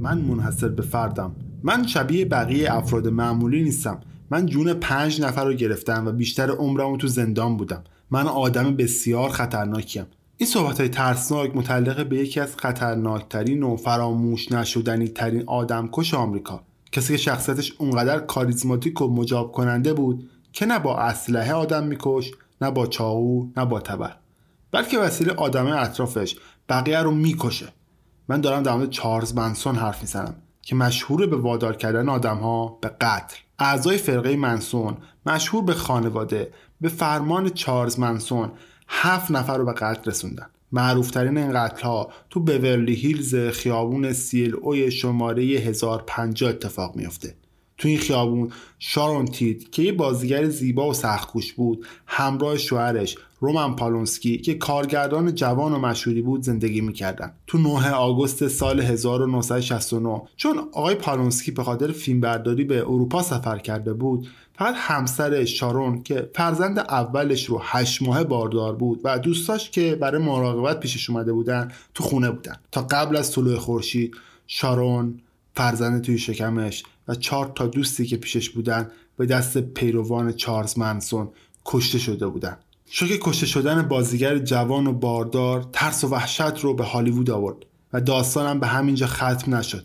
من منحصر به فردم. من شبیه بقیه افراد معمولی نیستم. من جون پنج نفر رو گرفتم و بیشتر عمرم تو زندان بودم. من آدم بسیار خطرناکیم. این صحبت های ترسناک متعلق به یکی از خطرناکترین و فراموش نشدنی ترین آدم کش آمریکا. کسی که شخصیتش اونقدر کاریزماتیک و مجاب کننده بود که نه با اسلحه آدم میکش نه با چاقو نه با تبر. بلکه وسیله آدم اطرافش بقیه رو می‌کشه. من دارم در مورد چارلز منسون حرف می‌زنم که مشهور به وادار کردن آدم ها به قتل. اعضای فرقه منسون مشهور به خانواده به فرمان چارلز منسون هفت نفر رو به قتل رسوندن. معروفترین این قتل ها تو بورلی هیلز خیابون سیل اوی شماره 1050 اتفاق میفته تو این خیابون شارون تید که یه بازیگر زیبا و سختکوش بود همراه شوهرش رومن پالونسکی که کارگردان جوان و مشهوری بود زندگی می‌کردن. تو 9 آگوست سال 1969 چون آقای پالونسکی به خاطر فیلمبرداری به اروپا سفر کرده بود فقط همسر شارون که فرزند اولش رو هشت ماه باردار بود و دوستاش که برای مراقبت پیشش اومده بودن تو خونه بودن. تا قبل از طلوع خورشید شارون فرزند توی شکمش و چهار تا دوستی که پیشش بودن به دست پیروان چارلز منسون کشته شده بودن. شوک کشته شدن بازیگر جوان و باردار ترس و وحشت رو به هالیوود آورد و داستانم به همینجا ختم نشد.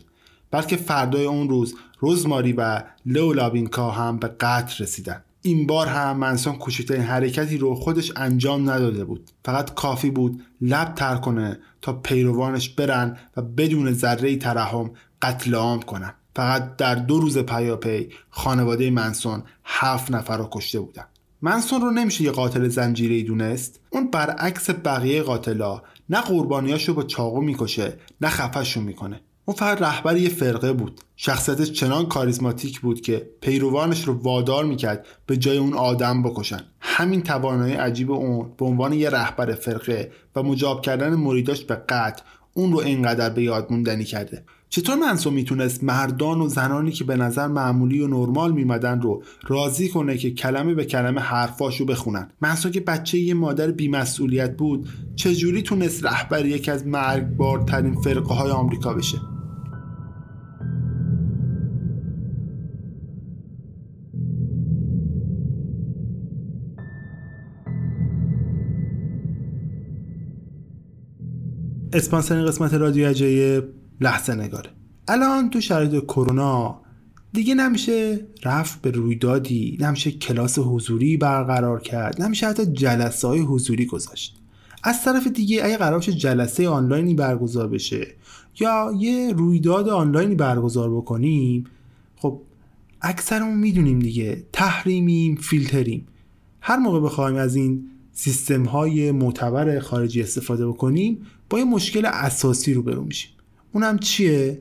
بلکه فردای اون روز روزماری و لو لابینکا هم به قتل رسیدن. این بار هم منسون کوچکترین حرکتی رو خودش انجام نداده بود. فقط کافی بود لب تر کنه تا پیروانش برن و بدون ذره ترحم قتل عام کنن. فقط در دو روز پیاپی خانواده منسون هفت نفر رو کشته بودن. منسون رو نمیشه یه قاتل زنجیری دونست؟ اون برعکس بقیه قاتلا. نه قربانیاشو با چاقو می‌کشه نه خفشون می‌کنه. اون فقط رهبر یه فرقه بود. شخصیتش چنان کاریزماتیک بود که پیروانش رو وادار می‌کرد به جای اون آدم بکشن. همین توانایی عجیب اون به عنوان یه رهبر فرقه و مجاب کردن مریداش به قتل اون رو اینقدر به یاد موندنی کرده. چطور منسو می‌تونست مردان و زنانی که به نظر معمولی و نرمال میمدن رو راضی کنه که کلمه به کلمه حرفاشو بخونن؟ منسو که بچه یه مادر بیمسئولیت بود چجوری تونست رهبر یکی از مرگبارترین فرقه های آمریکا بشه؟ اسپانسرین قسمت رادیو اجایب لحظه نگاره. الان تو شرایط کرونا دیگه نمیشه رفت به رویدادی نمیشه کلاس حضوری برقرار کرد نمیشه حتی جلسه های حضوری گذاشت. از طرف دیگه اگه قرار جلسه آنلاینی برگزار بشه یا یه رویداد آنلاینی برگزار بکنیم خب اکثرمون می‌دونیم دیگه. تحریمیم فیلتریم. هر موقع بخوایم از این سیستم های معتبر خارجی استفاده بکنیم با یه مشکل اساسی رو برو میشیم. اونم چیه؟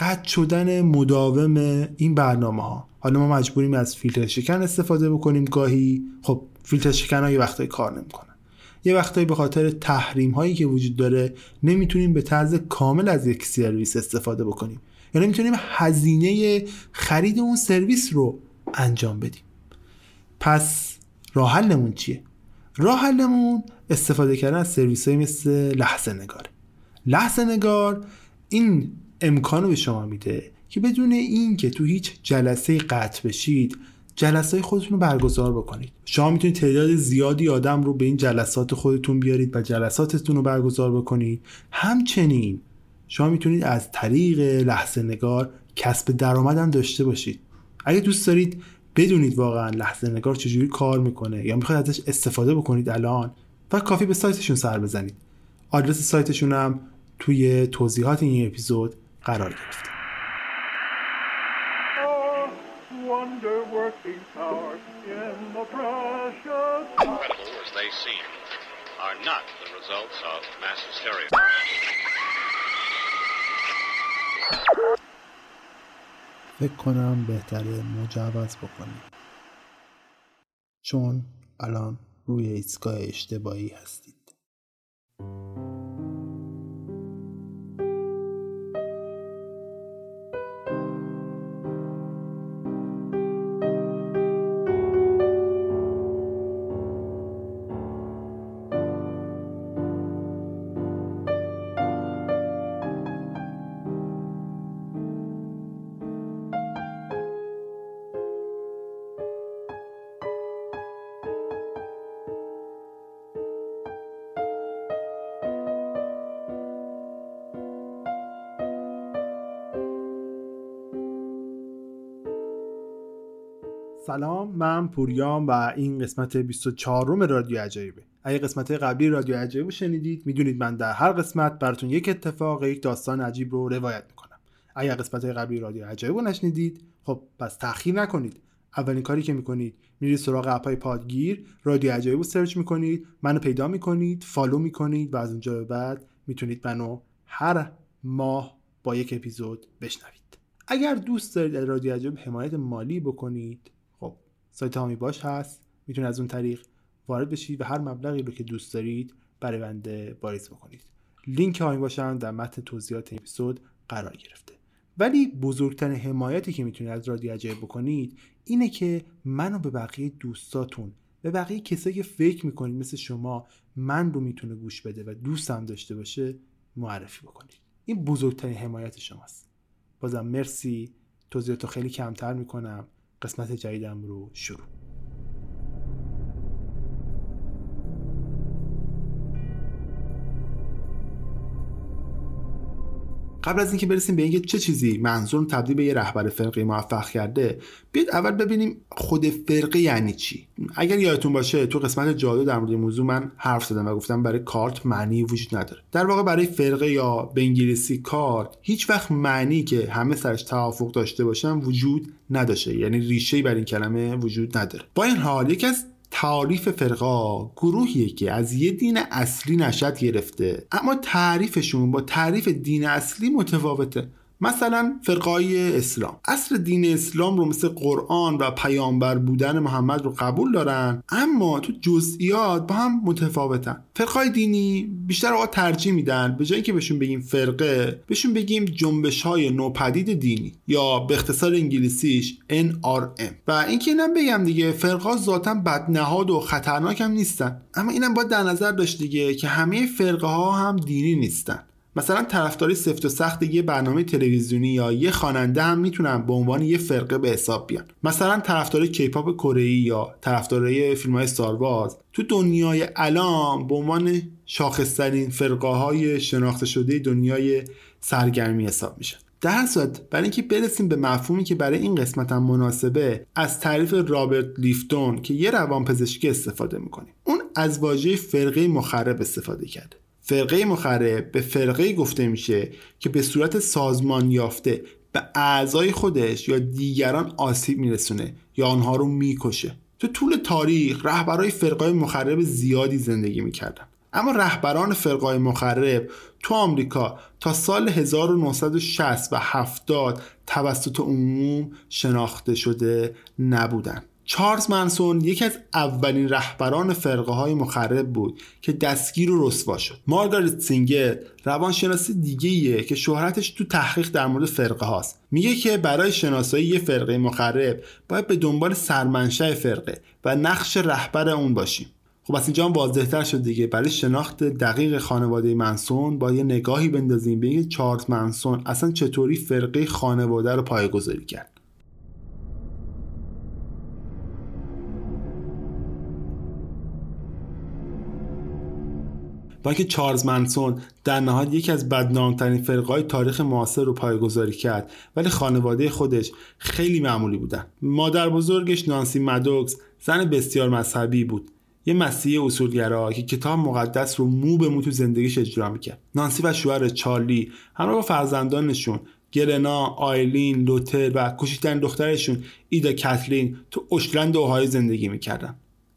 قطع شدن مداوم این برنامه ها حالا ما مجبوریم از فیلتر شکن استفاده بکنیم گاهی. خب فیلتر شکن یه وقتایی کار نمی‌کنن. یه وقتایی به خاطر تحریم هایی که وجود داره نمی‌تونیم به طرز کامل از یک سرویس استفاده بکنیم. یا نمی‌تونیم هزینه خرید اون سرویس رو انجام بدیم. پس راه حلمون چیه؟ راه حلمون استفاده کردن از سرویس های مثل لحظه نگار. لحظه نگار این امکان به شما میده که بدون این که تو هیچ جلسه قطع بشید جلسه خودتون رو برگزار بکنید. شما می‌تونید تعداد زیادی آدم رو به این جلسات خودتون بیارید و جلساتتون رو برگزار بکنید. همچنین شما می‌تونید از طریق لحظه نگار کسب درآمد هم داشته باشید. اگه دوست دارید بدونید واقعا لحظه نگار چجوری کار می‌کنه یا می‌خواید ازش استفاده بکنید الان و کافی به سایتشون سر بزنید. آدرس سایتشون هم توی توضیحات این اپیزود قرار گرفته فکر کنم بهتره مجوز بکنیم. چون الان روی ایستگاه اشتباهی هستید. سلام من پوریام و این قسمت 24 روم رادیو عجایبه. اگه قسمت قبلی رادیو عجایب شنیدید می‌دونید من در هر قسمت براتون یک اتفاق یک داستان عجیب رو روایت می‌کنم. اگر قسمت قبلی رادیو عجایب رو نشنیدید خب پس تاخیر نکنید. اولین کاری که می‌کنید میرید سراغ اپای پادگیر رادیو عجایب رو سرچ می‌کنید منو پیدا می‌کنید follow می‌کنید و از اونجا به بعد می‌تونید منو هر ماه با یک اپیزود بشنوید. اگر دوست دارید از رادیو عجایب حمایت مالی بکنید سایت هامی باش هست. می‌تونید از اون طریق وارد بشید و هر مبلغی رو که دوست دارید برای بنده باریز بکنید. لینک هامی باشن در متن توضیحات اپیزود قرار گرفته. ولی بزرگترین حمایتی که می‌تونید از رادیو عجایب بکنید اینه که منو به بقیه دوستاتون به بقیه کسایی که فکر می‌کنید مثل شما من رو می‌تونه گوش بده و دوستم داشته باشه معرفی بکنید. این بزرگترین حمایت شماست. بازم مرسی. توضیحات خیلی کمتر می‌کنم. قسمت جدیدم رو شروع. قبل از اینکه برسیم به اینکه چه چیزی منظورم تبدیل به یه رهبر فرقه موفق کرده بیاید اول ببینیم خود فرقه یعنی چی. اگر یادتون باشه تو قسمت جادو در مورد موضوع من حرف زدم و گفتم برای کارت معنی وجود نداره. در واقع برای فرقه یا به انگلیسی کارت هیچ وقت معنی که همه سرش توافق داشته باشن وجود نداشته. یعنی ریشه بر این کلمه وجود نداره. با این حال یکی از تعریف فرقا گروهیه که از یه دین اصلی نشد گرفته اما تعریفشون با تعریف دین اصلی متفاوته. مثلا فرقای اسلام. اصل دین اسلام رو مثل قرآن و پیامبر بودن محمد رو قبول دارن اما تو جزئیات با هم متفاوتن. فرقای دینی بیشتر آقا ترجیح میدن به جای اینکه بهشون بگیم فرقه بهشون بگیم جنبش های نوپدید دینی یا به اختصار انگلیسیش NRM و اینکه اینم بگم دیگه فرقا ذاتا بدنهاد و خطرناک هم نیستن. اما اینم باید در نظر داشت دیگه که همه فرقه ها هم دینی نیستن. مثلا طرفداری سفت و سخت یه برنامه تلویزیونی یا یه خواننده هم می‌تونن به عنوان یه فرقه به حساب بیان. مثلا طرفدار کیپاپ کره یا طرفدارای فیلم های سارواز تو دنیای الان به عنوان شاخصترین فرقه های شناخته شده دنیای سرگرمی حساب میشن در صورت برای اینکه برسیم به مفهومی که برای این قسمت هم مناسبه از تعریف رابرت لیفتون که یه روانپزشکی استفاده می‌کنیم. اون از واژه فرقه مخرب استفاده کرده. فرقه مخرب به فرقه گفته میشه که به صورت سازمان یافته به اعضای خودش یا دیگران آسیب میرسونه یا آنها رو می‌کشه. تو طول تاریخ رهبرای فرقای مخرب زیادی زندگی می‌کردن. اما رهبران فرقای مخرب تو آمریکا تا سال 1960 و 70 توسط عموم شناخته شده نبودن. چارلز منسون یکی از اولین رهبران فرقه های مخرب بود که دستگیر و رسوا شد. مارگارت سینگر روانشناسی دیگه ایه که شهرتش تو تحقیق در مورد فرقه هاست میگه که برای شناسایی یه فرقه مخرب باید به دنبال سرمنشه فرقه و نقش رهبر اون باشیم. خب از اینجا هم واضحتر شد دیگه. برای شناخت دقیق خانواده منسون با یه نگاهی بندازیم به چارلز منسون اصلا چطوری فرقه خانواده رو پایگذاری کرد. با اینکه چارلز منسون در نهایت یکی از بدنامترین فرقای تاریخ معاصر رو پایگذاری کرد ولی خانواده خودش خیلی معمولی بودن. مادر بزرگش نانسی مدوکس زن بسیار مذهبی بود. یه مسیح اصولگرا که کتاب مقدس رو مو به مو تو زندگیش اجرا می‌کرد. نانسی و شوهر چارلی همراه با فرزندانشون گرنا، آیلین، لوتر و کوچکترین دخترشون ایدا کتلین تو اشلند اوهای زندگی می‌کردن.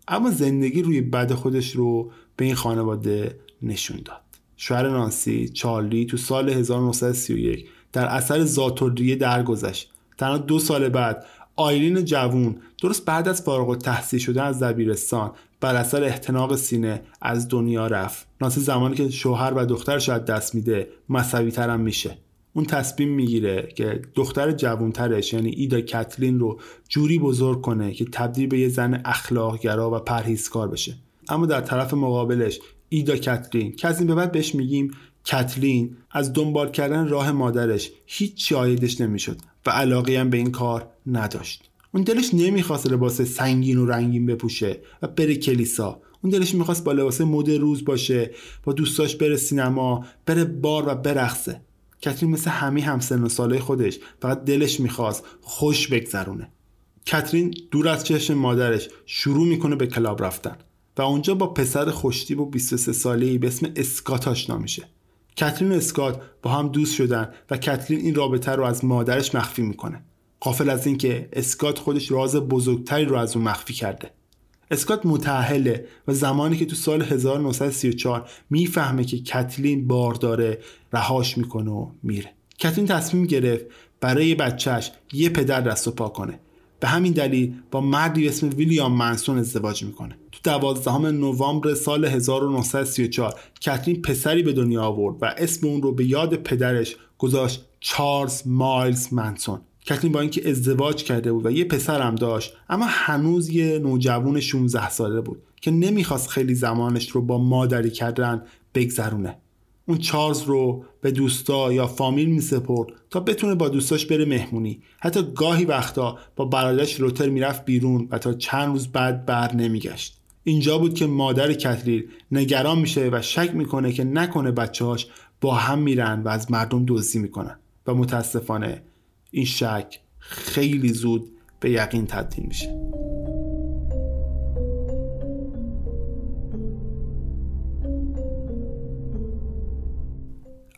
اما زندگی روی بد خودش رو به این خانواده نشون داد. شوهر نانسی چارلی تو سال 1931 در اثر زاتوریه درگذشت. تنها دو سال بعد آیلین جوون درست بعد از فارغ التحصیل شدن از دبیرستان بر اثر احتناق سینه از دنیا رفت. نانسی زمانی که شوهر و دخترش از دست میده مذهبی ترم میشه. اون تصمیم می‌گیره که دختر جوونترش یعنی ایدا کتلین رو جوری بزرگ کنه که تبدیل به یه زن اخلاقگرا و پرهیزکار بشه. اما در طرف مقابلش ایدا کتلین. که از این به بعد بهش میگیم کتلین. از دنبال کردن راه مادرش. هیچ عایدش نمی‌شد و علاقه هم به این کار نداشت. اون دلش نمی‌خواست لباس سنگین و رنگین بپوشه و بره کلیسا. اون دلش می‌خواست با لباس مد روز باشه با دوستاش بره سینما بره بار و برقصه. کترین مثل همه همسن و ساله خودش فقط دلش می‌خواست خوش بگذرونه. کترین دور از چشم مادرش شروع می‌کنه به کلاب رفتن. و اونجا با پسر خوشتیب و 23 ساله به اسم اسکات آشنا میشه. کترین و اسکات با هم دوست شدن و کترین این رابطه رو از مادرش مخفی می‌کنه. قافل از اینکه اسکات خودش راز بزرگتری رو از اون مخفی کرده. اسکات متعهله و زمانی که تو سال 1934 می‌فهمه که کتلین بار داره رهاش می‌کنه و میره. کتلین تصمیم گرفت برای بچهش یه پدر دست و پا کنه. به همین دلیل با مردی اسم ویلیام منسون ازدواج می‌کنه. دوازدهم نوامبر سال 1934 کتلین پسری به دنیا آورد و اسم اون رو به یاد پدرش گذاشت چارلز مایلز منسون. کتلین با اینکه ازدواج کرده بود و یه پسرم داشت اما هنوز یه نوجوان 16 ساله بود که نمی‌خواست خیلی زمانش رو با مادری کردن بگذرونه. اون چارلز رو به دوستا یا فامیل میسپرد تا بتونه با دوستاش بره مهمونی. حتی گاهی وقتا با برادرش روتر می‌رفت بیرون و تا چند روز بعد بر نمیگشت. اینجا بود که مادر کتلیل نگران میشه و شک می‌کنه که نکنه بچه‌هاش با هم میرن و از مردم دزدی می‌کنن. و متاسفانه این شک خیلی زود به یقین تبدیل میشه.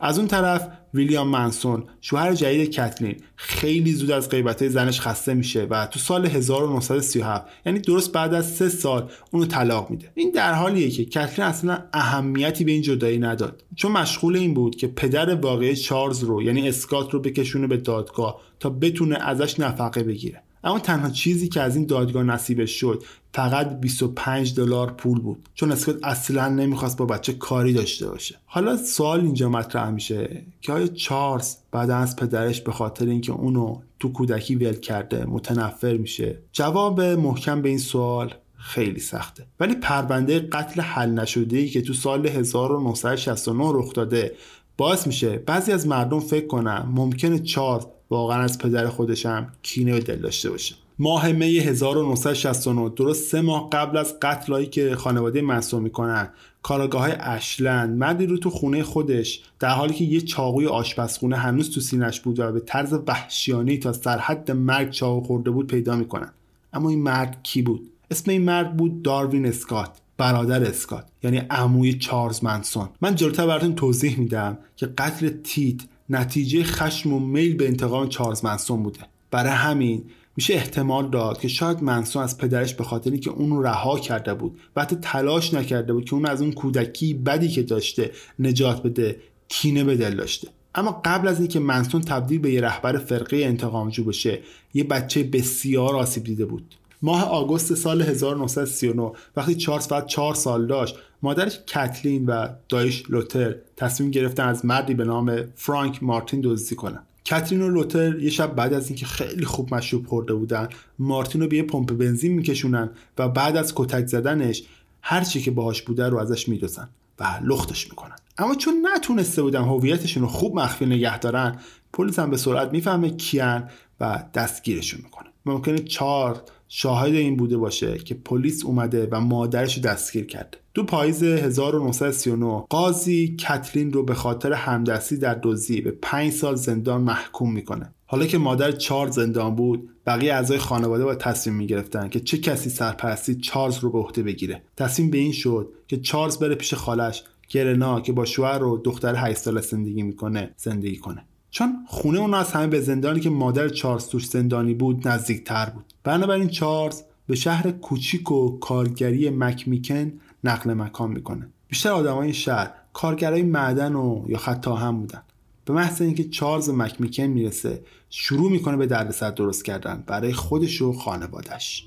از اون طرف ویلیام منسون شوهر جدید کتلین خیلی زود از غیبت زنش خسته میشه و تو سال 1937 یعنی درست بعد از سه سال اونو طلاق میده. این در حالیه که کتلین اصلا اهمیتی به این جدایی نداد. چون مشغول این بود که پدر واقعی چارلز رو یعنی اسکات رو بکشونه به دادگاه تا بتونه ازش نفقه بگیره. اما تنها چیزی که از این دادگاه نصیبش شد فقط 25 دلار پول بود. چون اسکات اصلا نمی‌خواست با بچه کاری داشته باشه. حالا سوال اینجا مطرح میشه که آیا چارلز بعد از پدرش به خاطر اینکه اونو تو کودکی ول کرده متنفر میشه؟ جواب محکم به این سوال خیلی سخته. ولی پرونده قتل حل نشده ای که تو سال 1969 رخ داده باعث میشه بعضی از مردم فکر کنن ممکنه چارلز واقعا از پدر خودشم کینه به دل داشته باشه ماه می 1969 درست سه ماه قبل از قتلایی که خانواده منصوم می‌کنن کاراگاه های اشلند مردی رو تو خونه خودش در حالی که یه چاقوی آشپزخونه هنوز تو سینش بود و به طرز وحشیانه تا سرحد مرگ چاقو خورده بود پیدا می‌کنن. اما این مرد کی بود؟ اسم این مرد بود داروین اسکات برادر اسکات یعنی عموی چارلز منسون. من جلوتر براتون توضیح میدم که قتل تیت نتیجه خشم و میل به انتقام چارلز منسون بوده. برای همین میشه احتمال داد که شاید منسون از پدرش به خاطری که اون رها کرده بود و حتی تلاش نکرده بود که اون از اون کودکی بدی که داشته نجات بده کینه به دل داشته. اما قبل از اینکه منسون تبدیل به یه رهبر فرقه انتقامجو بشه یه بچه بسیار آسیب دیده بود. ماه آگوست سال 1939 وقتی چارلز فقط چهار سال داشت مادرش کتلین و دایش لوتر تصمیم گرفتن از مردی به نام فرانک مارتین دزدی کنن. کترین و لوتر یه شب بعد از اینکه خیلی خوب مشروب خورده بودن مارتین رو به یه پمپ بنزین میکشونن و بعد از کتک زدنش هر چی که باهاش بوده رو ازش میدوزن و لختش می‌کنن. اما چون نتونسته بودن هویتشون رو خوب مخفی نگه دارن پلیس هم به سرعت می‌فهمه کیان و دستگیرشون می‌کنه. ممکنه چهار شاهد این بوده باشه که پلیس اومده و مادرش رو دستگیر کرده. دو پاییز 1939 قاضی کتلین رو به خاطر همدستی در دزدی به 5 سال زندان محکوم می‌کنه. حالا که مادر چارلز زندان بود بقیه اعضای خانواده با تصمیم می‌گرفتن که چه کسی سرپرستی چارلز رو به عهده بگیره. تصمیم به این شد که چارلز بره پیش خالش گرنا که با شوهر و دختر 8 ساله زندگی می‌کنه زندگی کنه. چون خونه اون از همه به زندانی که مادر چارلز توش زندانی بود نزدیکتر بود. بنابراین چارلز به شهر کوچیک و کارگری مکمیکن نقل مکان می‌کنه. بیشتر آدمای شهر کارگرای معدن و یا خط هم بودن. به محض اینکه چارلز مکمیکن می‌رسه شروع می‌کنه به دردسر درست کردن برای خودش و خانوادش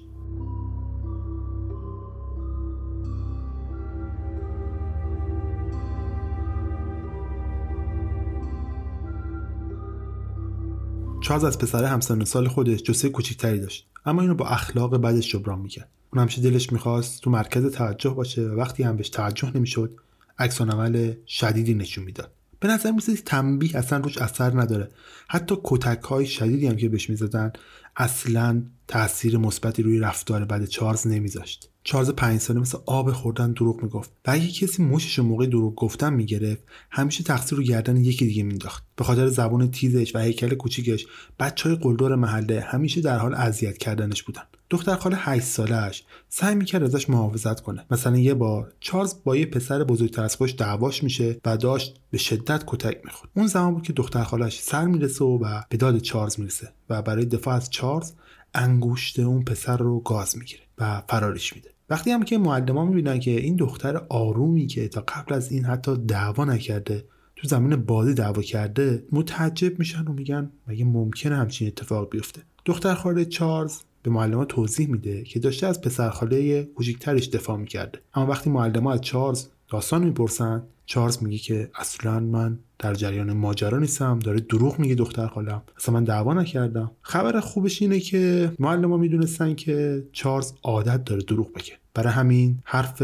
چارلز از پسر همسن سال خودش جسه کوچیکتری داشت. اما اینو با اخلاق بدش جبران می‌کرد. اون همیشه دلش می‌خواست تو مرکز توجه باشه و وقتی هم بهش توجه نمی‌شد عکس عمل شدیدی نشون می‌داد. به نظر میسه تنبیه اصلا روش اثر نداره. حتی کتک های شدیدی هم که بهش می‌زدن اصلا تاثیر مثبتی روی رفتار بد چارلز نمیذاشت. چارلز پنج ساله مثل آب خوردن دروغ می‌گفت و اگه کسی موشش موقع دروغ گفتن می‌گرفت همیشه تقصیر رو گردن یکی دیگه مینداخت. به خاطر زبان تیزش و هیکل کوچیکش بچه های قلدر محله همیشه در حال اذیت کردنش بودن. دختر خاله 8 سالش سعی می‌کرد ازش محافظت کنه. مثلا یه بار چارلز با یه پسر بزرگتر از خودش دعواش میشه و داشت به شدت کتک می‌خورد. اون زمان بود که دختر خالش سر می‌رسه و به داد چارلز می‌رسه و برای دفاع از چارلز انگشت اون پسر رو گاز می‌گیره و فرارش میده. وقتی هم که معلم ها می‌بینن که این دختر آرومی که تا قبل از این حتی دعوا نکرده تو زمین بازی دعوا کرده متعجب میشن و میگن مگه ممکنه همچین اتفاق بیفته. دختر خاله چارلز به معلم توضیح میده که داشته از پسرخاله کوچیکترش دفاع می‌کرده. اما وقتی معلم از چارلز داستان می‌پرسن چارلز میگه که اصلا من در جریان ماجرا نیستم داره دروغ میگه دختر خالم اصلا من دعوا نکردم. خبر خوبش اینه که معلم می‌دونستن که چارلز عادت داره دروغ بگه. برای همین حرف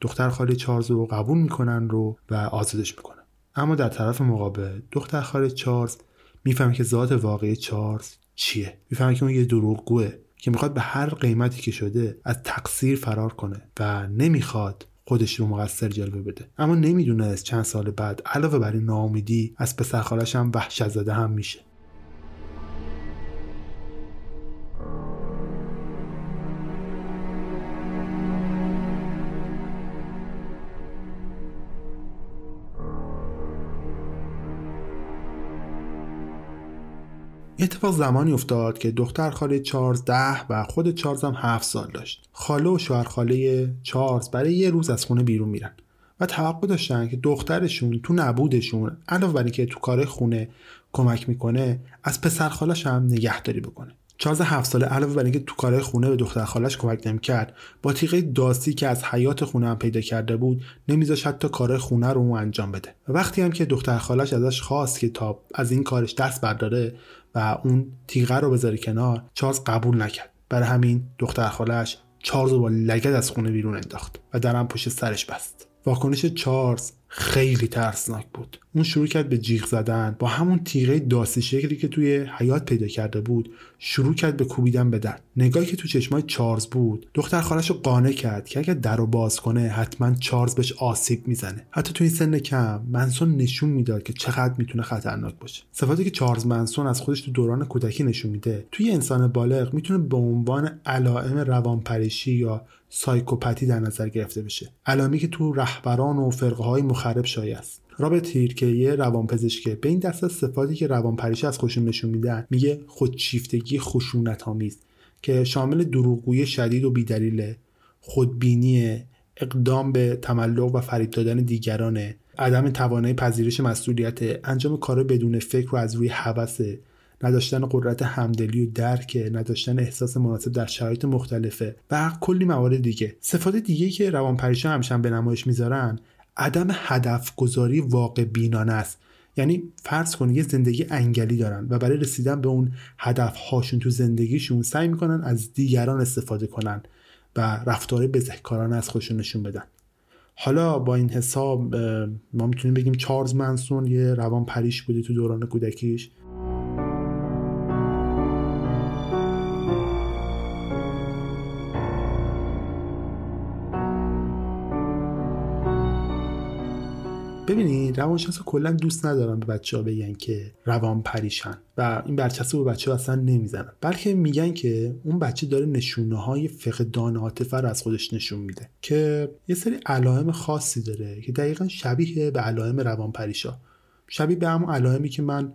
دختر خاله چارلز رو قبول می‌کنن رو و آزادش می‌کنن. اما در طرف مقابل دختر خاله چارلز می‌فهمه که ذات واقعی چارلز چیه. می‌فهمه که اون یه دروغگوه. که می‌خواد به هر قیمتی که شده از تقصیر فرار کنه و نمی‌خواد خودش رو مقصر جلوه بده. اما نمی‌دونست چند سال بعد علاوه بر این ناامیدی از پسر خالش هم وحشت زده هم میشه. اتفاق زمانی افتاد که دختر خاله چارلز ده و خود چارلز هم هفت سال داشت. خاله و شوهر خاله چارلز برای یه روز از خونه بیرون میرن و توقع داشتن که دخترشون تو نبودشون علاوه بر اینکه تو کار خونه کمک می‌کنه از پسر خالش هم نگهداری بکنه. چارلز هفت ساله علاوه بر اینکه تو کارهای خونه به دختر خالش کمک نمی‌کرد با تیغه داسی که از حیات خونه هم پیدا کرده بود نمیذاش حتی کارهای خونه رو اون انجام بده. و وقتی هم که دختر خالش ازش خواست که تا از این کارش دست برداره و اون تیغه رو بذاره کنار چارلز قبول نکرد. برای همین دختر خالش چارلز رو با لگد از خونه بیرون انداخت و درم پشت سرش بست. واکنش چارلز خیلی ترسناک بود. اون شروع کرد به جیغ زدن. با همون تیغه داسی شکلی که توی حیات پیدا کرده بود شروع کرد به کوبیدن به در نگاهی که تو چشمای چارلز بود دختر خالش رو قانع کرد که اگر در رو باز کنه حتما چارلز بهش آسیب می‌زنه. حتی توی سن کم منسون نشون می‌داد که چقدر می‌تونه خطرناک باشه. صفاتی که چارلز منسون از خودش تو دوران کودکی نشون میده توی انسان بالغ می‌تونه به عنوان علائم روانپریشی یا سایکوپاتی در نظر گرفته بشه. علامی که تو رهبران و فرقه های مخرب شایع است. رابرت هیر که یه روانپزشکه به این دست از صفاتی که روانپریشی از خودشون نشون میدن میگه خودشیفتگی خشونت آمیز که شامل دروغگویی شدید و بیدلیله خودبینی اقدام به تملق و فریب دادن دیگرانه عدم توانایی پذیرش مسئولیت انجام کار بدون فکر و از روی هوس نداشتن قدرت همدلی و درک نداشتن احساس مناسب در شرایط مختلفه و کلی موارد دیگه. صفات دیگه که روانپریشا همیشه به نمایش می‌ذارن عدم هدف گذاری واقع بینانه است. یعنی فرض کن یه زندگی انگلی دارن و برای رسیدن به اون هدف هاشون تو زندگیشون سعی می‌کنن از دیگران استفاده کنن و رفتار بزهکارانه از خودشون نشون بدن. حالا با این حساب ما می‌تونیم بگیم چارلز منسون یه روان پریش بوده تو دوران کودکیش. روانشناسا کلا دوست ندارن به بچه ها بگن که روان پریشن و این برچسب به بچه ها اصلا نمی‌زنن. بلکه میگن که اون بچه داره نشونه های فقدان عاطفه رو از خودش نشون میده که یه سری علائم خاصی داره که دقیقا شبیه به علائم روان پریشا. شبیه به همون علائمی که من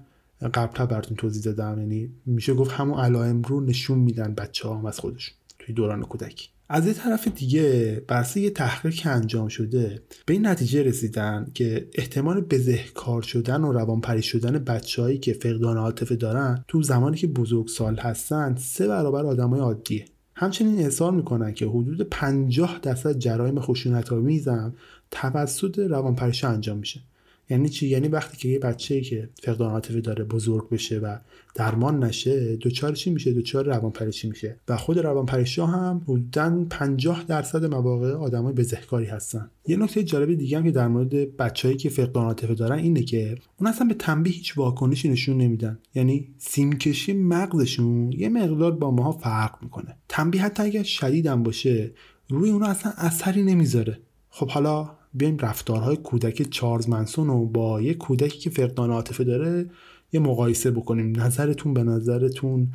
قبلتر براتون توضیح دادم یعنی میشه گفت همون علائم رو نشون میدن بچه ها از خودشون توی دوران کودکی. از یه طرف دیگه برسه یه تحقیق که انجام شده به این نتیجه رسیدن که احتمال بزهکار شدن و روانپری شدن بچههایی که فقدان عاطفه دارن تو زمانی که بزرگسال هستن سه برابر آدمای عادیه. همچنین احضار می‌کنن که حدود 50 درصد جرایم خشونت آمیزم توسط روانپریشا انجام میشه. یعنی چی؟ یعنی وقتی که یه بچه که فقدان عاطفه داره بزرگ بشه و درمان نشه دچار چی میشه؟ دچار روانپریشی میشه. و خود روانپریشا هم حدودا 50 درصد مواقع آدمای بزهکاری هستن. یه نکته جالب دیگه هم که در مورد بچههایی که فقدان عاطفه دارن اینه که اون اصلا به تنبیه هیچ واکنشی نشون نمیدن. یعنی سیمکشی مغزشون یه مقدار با ماها فرق می‌کنه. تنبیه حتی اگر شدیدم باشه روی اون اصلا اثری نمی‌ذاره. خب حالا بیایم رفتارهای کودک چارلز منسون رو با یه کودکی که فقدان عاطفه داره یه مقایسه بکنیم. نظرتون به نظرتون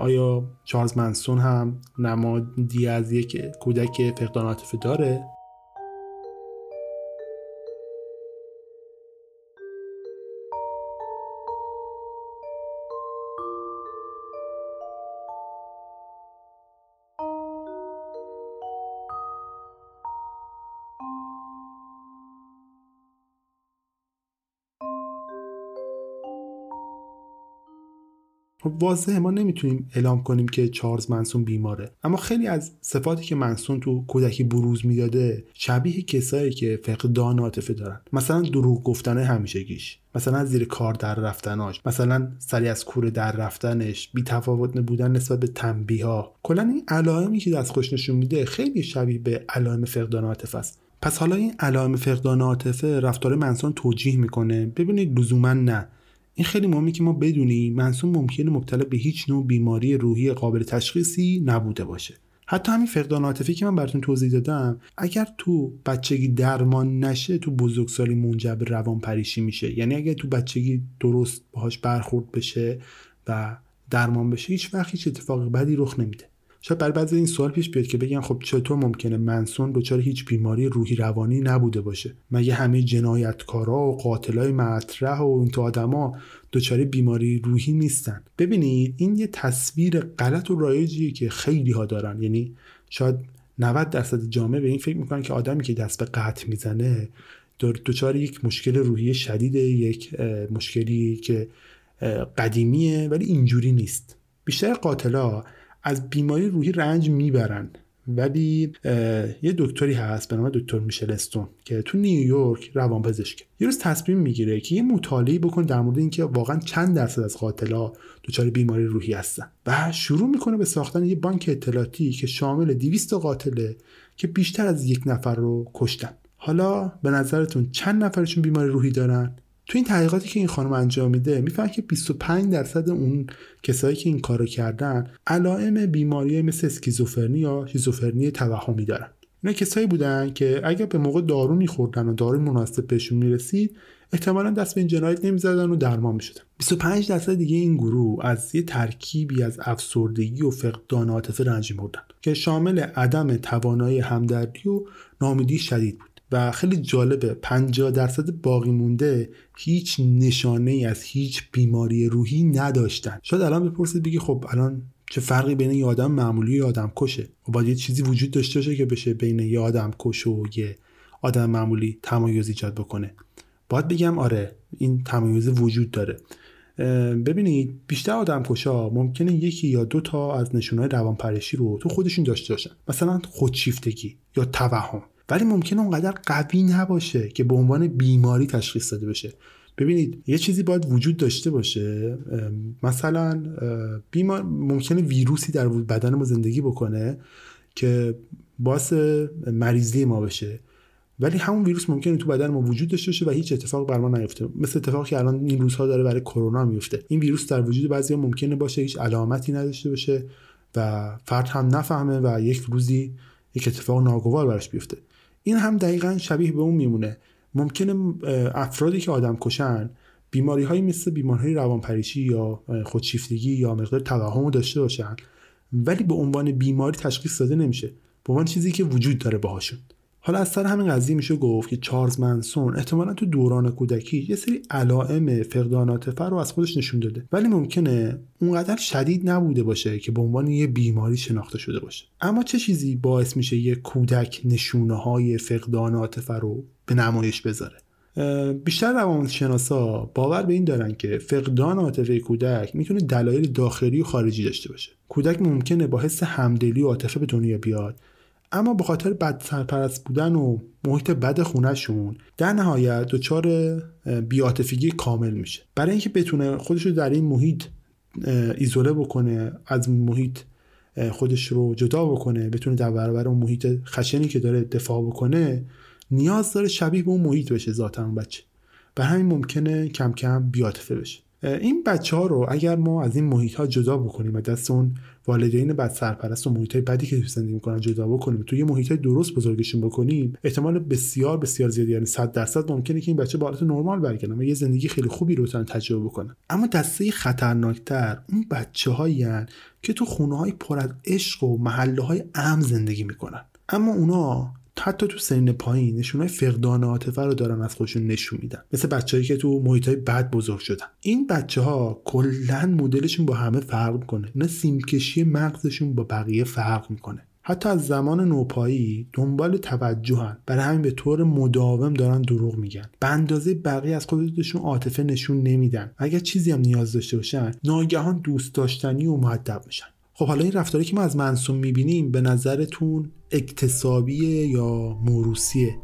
آیا چارلز منسون هم نمادی از یک کودک فقدان عاطفه داره؟ خب واضحه ما نمی‌تونیم اعلام کنیم که چارلز منسون بیماره. اما خیلی از صفاتی که منسون تو کودکی بروز می‌داده شبیه کسایی که فقدان عاطفه دارن. مثلا دروغ گفتن همیشگیش. مثلا زیر کار در رفتناش. مثلا سری از کوره در رفتنش. بی تفاوت بودن نسبت به تنبیه ها کلا این علائمی که دست خوش نشون میده خیلی شبیه به علائم فقدان عاطفه است. پس حالا این علائم فقدان عاطفه رفتار منسون توجیه می‌کنه؟ ببینید لزوما نه. این خیلی مهمه که ما بدونیم منسون ممکنه مبتلا به هیچ نوع بیماری روحی قابل تشخیصی نبوده باشه. حتی همین فقدان عاطفی که من براتون توضیح دادم اگر تو بچگی درمان نشه تو بزرگسالی منجر روان پریشی میشه. یعنی اگر تو بچگی درست باهاش برخورد بشه و درمان بشه هیچ وقت هیچ اتفاق بدی رخ نمیده. شاید برای بعضی این سوال پیش بیاد که بگن خب چطور ممکنه منسون دچار هیچ بیماری روحی روانی نبوده باشه؟ مگه همه جنایتکارا و قاتلای مطرح و این تو آدما دچار بیماری روحی نیستن؟ ببینید این یه تصویر غلط و رایجیه که خیلی ها دارن. یعنی شاید 90 درصد جامعه به این فکر می‌کنن که آدمی که دست به قتل می‌زنه دچار یک مشکل روحی شدید یک مشکلی که قدیمیه ولی اینجوری نیست. بیشتر قاتلا از بیماری روحی رنج می‌برن. ولی یه دکتری هست به نام دکتر میشل استون که تو نیویورک روانپزشک یه روز تصمیم می‌گیره که یه مطالعه بکن در مورد اینکه واقعا چند درصد از قاتلا دچار بیماری روحی هستن. و شروع می‌کنه به ساختن یه بانک اطلاعاتی که شامل 200 قاتله که بیشتر از یک نفر رو کشتن. حالا به نظرتون چند نفرشون بیماری روحی دارن؟ تو این تحقیقاتی که این خانم انجام میده می‌فهمه که 25 درصد اون کسایی که این کارو کردن علائم بیماری مثل اسکیزوفرنی یا شیزوفرنی توهمی دارن. اینا کسایی بودن که اگر به موقع دارو میخوردن و داروی مناسب بهشون می‌رسید احتمالا دست به این جنایت نمی‌زدن و درمان می‌شدن. 25 درصد دیگه این گروه از یه ترکیبی از افسردگی و فقدان عاطفه رنج میبردن که شامل عدم توانایی همدردی و نامیدی شدید بود. و خیلی جالبه. 50 درصد باقی مونده هیچ نشانه ای از هیچ بیماری روحی نداشتن. شاید الان بپرسید بگی خب الان چه فرقی بین یه آدم معمولی و آدم کشه؟ و خب باید یه چیزی وجود داشته باشه که بشه بین یه آدم کش و یه آدم معمولی تمایز ایجاد بکنه. باید بگم آره این تمایز وجود داره. ببینید بیشتر آدم کشا ممکنه یکی یا دو تا از نشونهای روانپریشی رو تو خودشون داشته باشن. مثلا خودشیفتگی یا توهم. ولی ممکنه اونقدر قوی نباشه که به عنوان بیماری تشخیص داده بشه. ببینید یه چیزی باید وجود داشته باشه. مثلا بیمار ممکنه ویروسی در بدن ما زندگی بکنه که باعث مریضی ما بشه. ولی همون ویروس ممکنه تو بدن ما وجود داشته باشه و هیچ اتفاق بر ما نیفته. مثل اتفاقی که الان این روزها داره برای کرونا میفته. این ویروس در وجود بعضی ممکنه باشه هیچ علامتی نداشته باشه و فرد هم نفهمه و یک روزی یک اتفاق ناگوار براش بیفته. این هم دقیقا شبیه به اون میمونه. ممکنه افرادی که آدم کشن بیماری هایی مثل بیماری های روانپریشی یا خودشیفتگی یا مقدار توهم داشته باشن ولی به عنوان بیماری تشخیص داده نمیشه. به عنوان چیزی که وجود داره باهاشون. حالا از سر همین قضیه میشه گفت که چارلز منسون احتمالا تو دوران کودکی یه سری علائم فقدان عاطفه رو از خودش نشون داده. ولی ممکنه اونقدر شدید نبوده باشه که به عنوان یه بیماری شناخته شده باشه. اما چه چیزی باعث میشه یه کودک نشونه های فقدان عاطفه رو به نمایش بذاره؟ بیشتر روانشناسا باور به این دارن که فقدان عاطفه کودک می‌تونه دلایل داخلی و خارجی داشته باشه. کودک ممکنه با حس همدلی و عاطفه به دنیا بیاد اما به خاطر بد سرپرست بودن و محیط بد خونهشون در نهایت دچار بیاتفگی کامل میشه. برای اینکه بتونه خودش رو در این محیط ایزوله بکنه از محیط خودش رو جدا بکنه بتونه در برابر اون محیط خشنی که داره دفاع بکنه نیاز داره شبیه به اون محیط بشه ذاتا اون بچه. به همین ممکنه کم کم بیاتفه بشه. این بچه ها رو اگر ما از این محیط ها جدا بکنیم و دست اون والدین بد سرپرست و محیط بدی که زندگی می‌کنن جدا بکنیم. توی محیط های درست بزرگشون بکنیم احتمال بسیار بسیار زیادی یعنی 100 درصد ممکنه که این بچه به حالت نرمال برگردن و یه زندگی خیلی خوبی رو تجربه بکنن. اما دسته خطرناکتر اون بچه هایی که تو خونه های پر از عشق و محله های امن زندگی می‌کنن. اما اونا حتی تو سن پایین نشونهای فقدان عاطفه رو دارن از خودشون نشون میدن. مثل بچههایی که تو محیط های بد بزرگ شدن. این بچه ها کلا مدلشون با همه فرق می‌کنه. اینا سیمکشی مغزشون با بقیه فرق می‌کنه. حتی از زمان نوپایی دنبال توجهن برای همین به طور مداوم دارن دروغ میگن. به اندازه بقیه از خودشون عاطفه نشون نمیدن. اگر چیزی هم نیاز داشته باشن ناگهان دوست داشتنی و معدب میشن. خب حالا این رفتاری که ما از منصوم می‌بینیم به نظرتون اکتسابیه یا موروسیه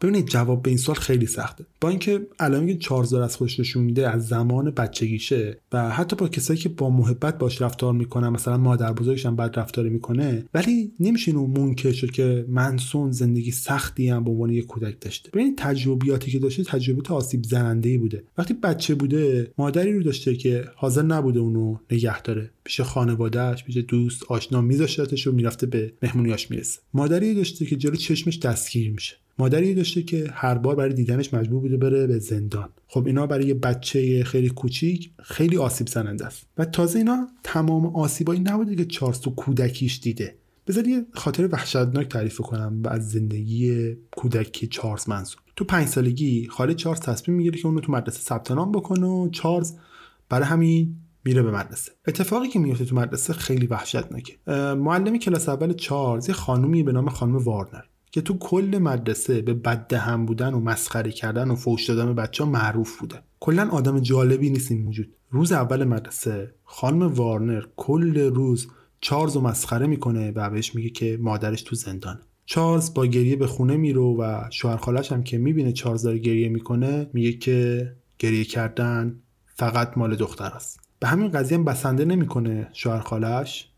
ببینید جواب به این سوال خیلی سخته. با اینکه علائمی که چارزار از خودش نشون میده از زمان بچگیشه و حتی با کسایی که با محبت باش رفتار می‌کنن مثلا مادر بزرگش هم بد رفتاری می‌کنه ولی نمیشه اینو منکر شد که منسون زندگی سختی هم به عنوان یک کودک داشته. ببینید تجربیاتی که داشته تجربیات آسیب زننده بوده. وقتی بچه بوده مادری رو داشته که حاضر نبوده اونو نگه داره. پیش خانوادهش پیش دوست آشنا میذاشتش و می‌رفته به مهمونیاش می‌رسه. مادری داشته که جلو چشمش دستگیر میشه. مادری داشته که هر بار برای دیدنش مجبور بوده بره به زندان. خب اینا برای یه بچه خیلی کوچیک خیلی آسیب زننده است. و تازه اینا تمام آسیبایی نبوده که چارلز تو کودکیش دیده. بذار یه خاطر وحشتناک تعریف کنم از زندگی کودکی چارلز منصور. تو پنج سالگی خاله چارلز تصمیم می‌گیره که اونو تو مدرسه ثبت نام بکنه و چارلز برای همین میره به مدرسه. اتفاقی که میفته تو مدرسه خیلی وحشتناکه. معلم کلاس اول چارلز یه خانومی به نام خانم وارنر. که تو کل مدرسه به بد هم بودن و مسخره کردن و فوش دادن به بچه ها معروف بوده. کلا آدم جالبی نیست این موجود روز اول مدرسه خانم وارنر کل روز چارلز رو مسخره می‌کنه و بهش میگه که مادرش تو زندانه. چارلز با گریه به خونه میره و شوهر هم که می‌بینه چارلز داره گریه می‌کنه میگه که گریه کردن فقط مال دختر است. به همین قضیه هم بسنده نمی‌کنه شوهر خالش.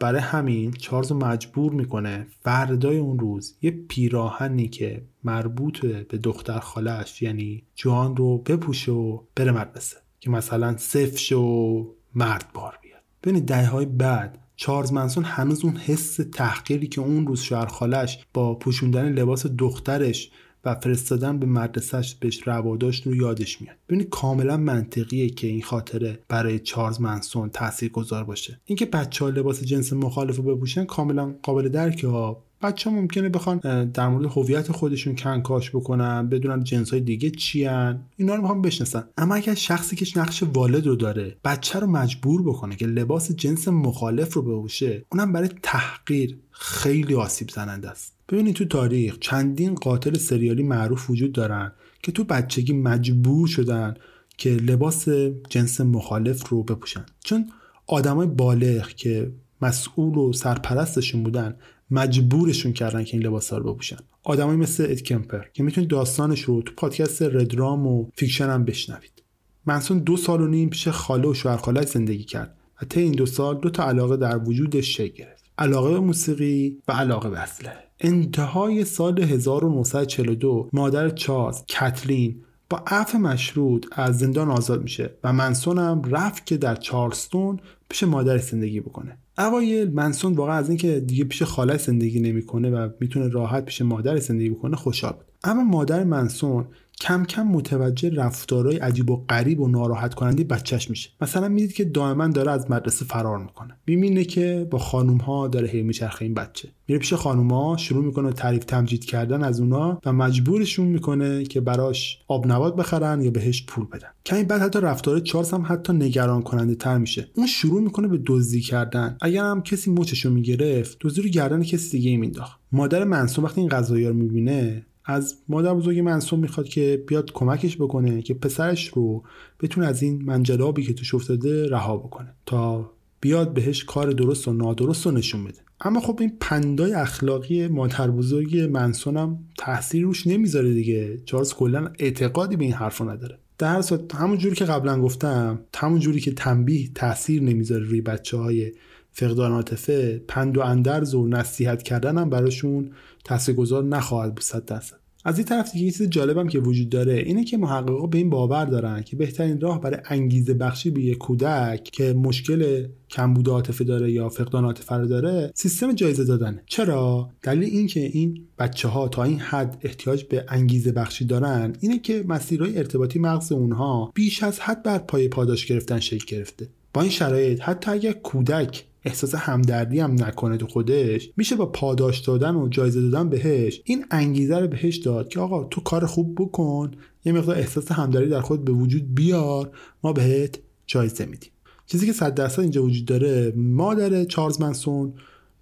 برای همین چارلز مجبور می‌کنه فردای اون روز یه پیراهنی که مربوط به دختر خالش یعنی جوان رو بپوشه و بره مدرسه که مثلا صف و مرد بار بیاد. ببینید دهه های بعد چارلز منسون هنوز اون حس تحقیری که اون روز شوهر خالش با پوشوندن لباس دخترش و فرستادن به مدرسهش بهش رواداشت رو یادش میاد. ببینید کاملا منطقیه که این خاطره برای چارلز منسون تاثیر گذار باشه. اینکه بچه ها لباس جنس مخالف رو بپوشن کاملا قابل درکه ها. بچه ها ممکنه بخوان در مورد هویت خودشون کنکاش بکنن بدونن جنس های دیگه چی اینا رو می‌خوان بشناسن. اما اگر شخصی که نقش والد رو داره بچه رو مجبور بکنه که لباس جنس مخالف رو بپوشه اونم برای تحقیر خیلی آسیب زننده است. ببینید تو تاریخ چندین قاتل سریالی معروف وجود دارن که تو بچگی مجبور شدن که لباس جنس مخالف رو بپوشن. چون آدمای بالغ که مسئول و سرپرستشون بودن مجبورشون کردن که این لباس رو بپوشن. آدمایی مثل اد کمپر که می‌تونید داستانش رو تو پادکست ردرام و فیکشن هم بشنوید. منسون دو سال و نیم پیش خاله و شوهرخالهش زندگی کرد و طی این دو سال دو تا علاقه در وجودش شکل گرفت. علاقه به موسیقی و علاقه به اسلحه انتهای سال 1942 مادر چارلز کتلین با عفو مشروط از زندان آزاد میشه و منسون هم رفت که در چارلستون پیش مادر زندگی بکنه. اوایل منسون واقعا از اینکه دیگه پیش خاله زندگی نمی‌کنه و می‌تونه راحت پیش مادر زندگی بکنه خوشحال بود. اما مادر منسون کم کم متوجه رفتارهای عجیب و غریب و ناراحت کننده بچهش میشه. مثلا می‌دید که دائما داره از مدرسه فرار می‌کنه. می‌بینه که با خانوم ها داره هی میچرخه این بچه. میره پیش خانوم ها شروع می‌کنه تعریف تمجید کردن از اونا و مجبورشون می‌کنه که براش آب نبات بخرن یا بهش پول بدن. کمی بعد حتی رفتار چارلز هم حتی نگران کننده تر میشه. اون شروع می‌کنه به دزدی کردن. اگر هم کسی مچشو می‌گرفت دزدی رو گردن کسی دیگه مینداخت. مادر منصور وقتی این قضایی رو می‌بینه از مادر بزرگ منصوم می‌خواد که بیاد کمکش بکنه که پسرش رو بتونه از این منجلابی که توش افتاده رها بکنه تا بیاد بهش کار درست و نادرست رو نشون بده. اما خب این پندای اخلاقی مادر بزرگ منسون هم تاثیر روش نمی‌ذاره دیگه. چارلز کلا اعتقادی به این حرفو نداره. در صورت همون جوری که قبلا گفتم همون جوری که تنبیه تاثیر نمی‌ذاره روی بچه های فقدان عاطفه پند و اندرز و نصیحت کردن هم براشون تاثیرگذار نخواهد بود صد درصد. از این طرف دیگه یه چیز جالبم که وجود داره اینه که محققا به این باور دارن که بهترین راه برای انگیزه بخشی به یک کودک که مشکل کمبود عاطفه داره یا فقدان عاطفه رو داره سیستم جایزه دادنه. چرا؟ دلیل این که این بچه ها تا این حد احتیاج به انگیزه بخشی دارن اینه که مسیرهای ارتباطی مغز اونها بیش از حد بر پای پاداش گرفتن شکل گرفته. با این شرایط حتی اگر کودک احساس همدردی هم نکنه تو خودش. میشه با پاداش دادن و جایزه دادن بهش. این انگیزه رو بهش داد که آقا تو کار خوب بکن یه مقدار احساس همدردی در خود به وجود بیار ما بهت جایزه میدیم. چیزی که صد درصد اینجا وجود داره مادر چارلز منسون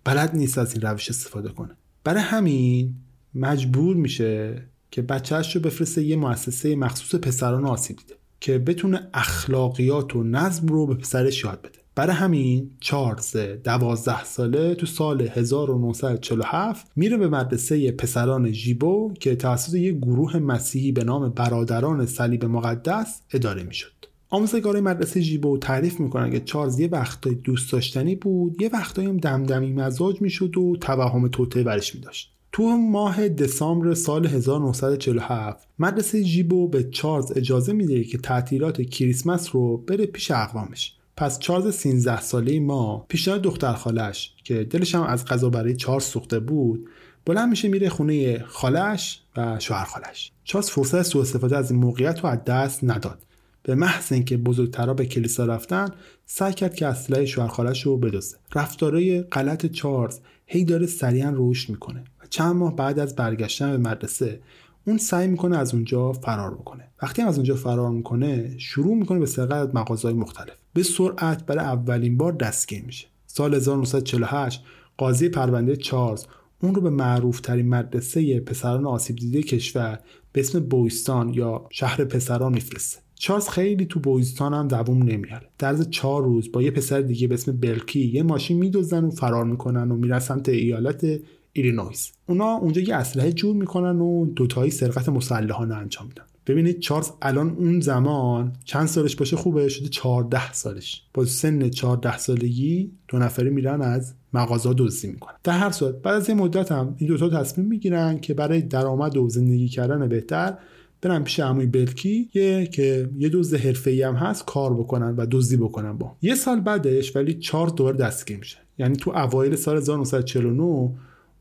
بلد نیست از این روش استفاده کنه. برای همین مجبور میشه که بچهش رو بفرسته یه مؤسسه مخصوص پسران آسیب دیده که بتونه اخلاقیات و نظم رو به پسرش یاد بده. برای همین چارلز دوازده ساله تو سال 1947 میره به مدرسه پسران جیبو که توسط یک گروه مسیحی به نام برادران صلیب مقدس اداره می‌شد. آموزگار مدرسه جیبو تعریف می‌کنن که چارلز یه وقتای دوست داشتنی بود یه وقتایی هم دمدمی مزاج می‌شد و توهم توته برش میداشت تو ماه دسامبر سال 1947 مدرسه جیبو به چارلز اجازه میده که تعطیلات کریسمس رو بره پیش اقوامش پس چارلز 13 ساله ما پیشنهاد دختر خالش که دلش هم از غذا برای چارلز سوخته بود بلند میشه میره خونه خالش و شوهر خالش چارلز فرصت سوء استفاده از این موقعیت رو از دست نداد. به محض اینکه بزرگترا به کلیسا رفتن سعی کرد که اسلحه شوهر خالش رو بدزده رفتارای غلط چارلز هی داره سریعا رشد می‌کنه و چند ماه بعد از برگشتن به مدرسه اون سعی می‌کنه از اونجا فرار بکنه. وقتی هم از اونجا فرار می‌کنه شروع می‌کنه به سرقت از مغازهای مختلف. به سرعت برای اولین بار دستگیر میشه. سال 1948 قاضی پرونده چارلز اون رو به معروف ترین مدرسه پسران آسیب دیده کشور به اسم بویستان یا شهر پسران میفرسته. چارلز خیلی تو بویستان هم دووم نمیاره در از چهار روز با یه پسر دیگه به اسم بلکی یه ماشین میدوزن و فرار می‌کنن و میرن سمت ایالت ایلینویس. اونا اونجا یه اسلحه جور می‌کنن و دوتایی سرقت مسلحانه انجام میدن. ببینید چارلز الان اون زمان چند سالش باشه خوبه؟ شده 14 سالش. با سن 14 سالگی دو نفری میرن از مغازه دزدی می‌کنن. در هر صورت بعد از یه مدت هم این دوتا تصمیم می‌گیرن که برای درآمد و زندگی کردن بهتر برن پیش عموی بلکی یه که یه دزد حرفه‌ای هم هست کار بکنن و دزدی بکنن با. یه سال بعدش ولی چارلز دوباره دستگیر میشه یعنی تو اوایل سال 1949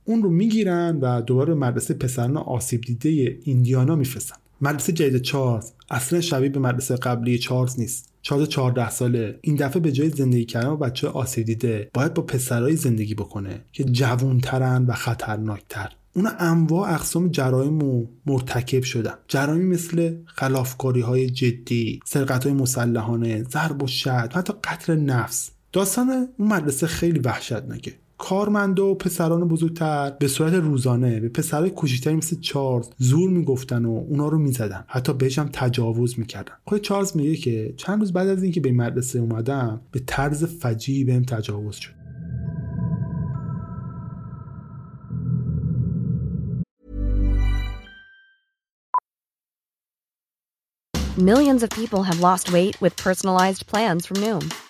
اون رو می‌گیرن و دوباره مدرسه پسران آسیب دیده ایندیانا میفرستن. مدرسه جدید چارلز. اصلا شبیه به مدرسه قبلی چارلز نیست. چارلز 14 ساله. این دفعه به جای زندگی کردن با بچه آسیب دیده باید با پسرایی زندگی بکنه که جوونترن و خطرناکتر. اونا انواع اقسام جرایم و مرتکب شدن. جرایمی مثل خلافکاری های جدی سرقت های مسلحانه ضرب و شد حتی قتل نفس. داستان اون مدرسه خیلی وحشتناکه. کارمندا و پسران بزرگتر به صورت روزانه به پسرای کوچیکتری مثل چارلز زور می‌گفتن و اونا رو می‌زدن. حتی بهش هم تجاوز می‌کردن. خود چارلز میگه که چند روز بعد از اینکه به مدرسه اومدم به طرز فجیعی بهم تجاوز شد. Millions of people have lost weight with personalized plans from Noom,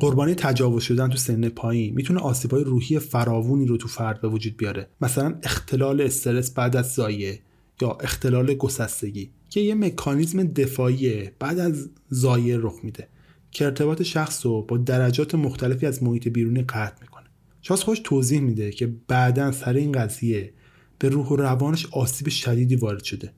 قربانی تجاوز شدن تو سن پایین می‌تونه آسیبای روحی فراوونی رو تو فرد به وجود بیاره. مثلا اختلال استرس بعد از زایه یا اختلال گسستگی که یه مکانیزم دفاعی بعد از زایه رخ میده که ارتباط شخص رو با درجات مختلفی از محیط بیرونی قطع می‌کنه. شاز خوش توضیح میده که بعدا سر این قضیه به روح و روانش آسیب شدیدی وارد شده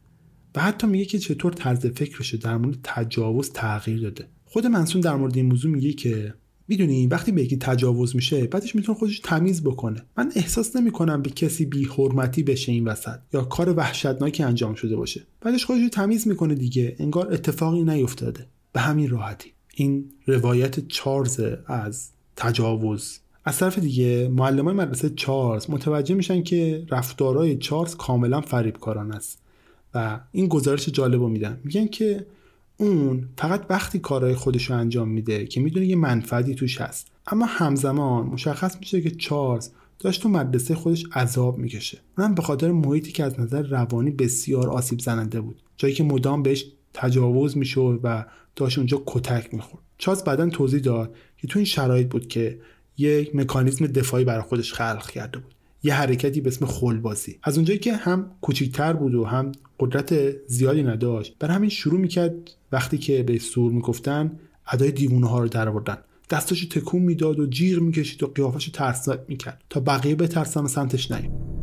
و حتی میگه که چطور طرز فکرش در مورد تجاوز تغییر داده. خود منسون در مورد این موضوع میگه که می‌دونی وقتی به یکی تجاوز میشه بعدش می‌تونه خودش تمیز بکنه. من احساس نمی‌کنم به کسی بی حرمتی بشه این وسط یا کار وحشتناکی انجام شده باشه. بعدش خودش تمیز می‌کنه دیگه. انگار اتفاقی نیفتاده. به همین راحتی. این روایت چارلز از تجاوز. از طرف دیگه معلم های مدرسه چارلز متوجه میشن که رفتارهای چارلز کاملا فریبکاران است و این گزارش جالب رو میدن. میگن که اون فقط وقتی کارهای خودش رو انجام میده که می‌دونه یه منفعتی توش هست. اما همزمان مشخص میشه که چارلز داشت تو مدرسه خودش عذاب می‌کشه. اونم به خاطر محیطی که از نظر روانی بسیار آسیب زننده بود. جایی که مدام بهش تجاوز می‌شد و داشت اونجا کتک می‌خورد. چارلز بعدا توضیح داد که تو این شرایط بود که یک مکانیزم دفاعی برای خودش خلق کرده بود. یه حرکتی به اسم خلبازی. از اونجایی که هم کوچیکتر بود و هم قدرت زیادی نداشت برای همین شروع می‌کرد وقتی که به سور می‌گفتن ادای دیوونه ها رو در بردن دستاشو تکون می‌داد و جیغ می‌کشید و قیافش رو ترسناک می‌کرد تا بقیه بترسن و سمتش نیم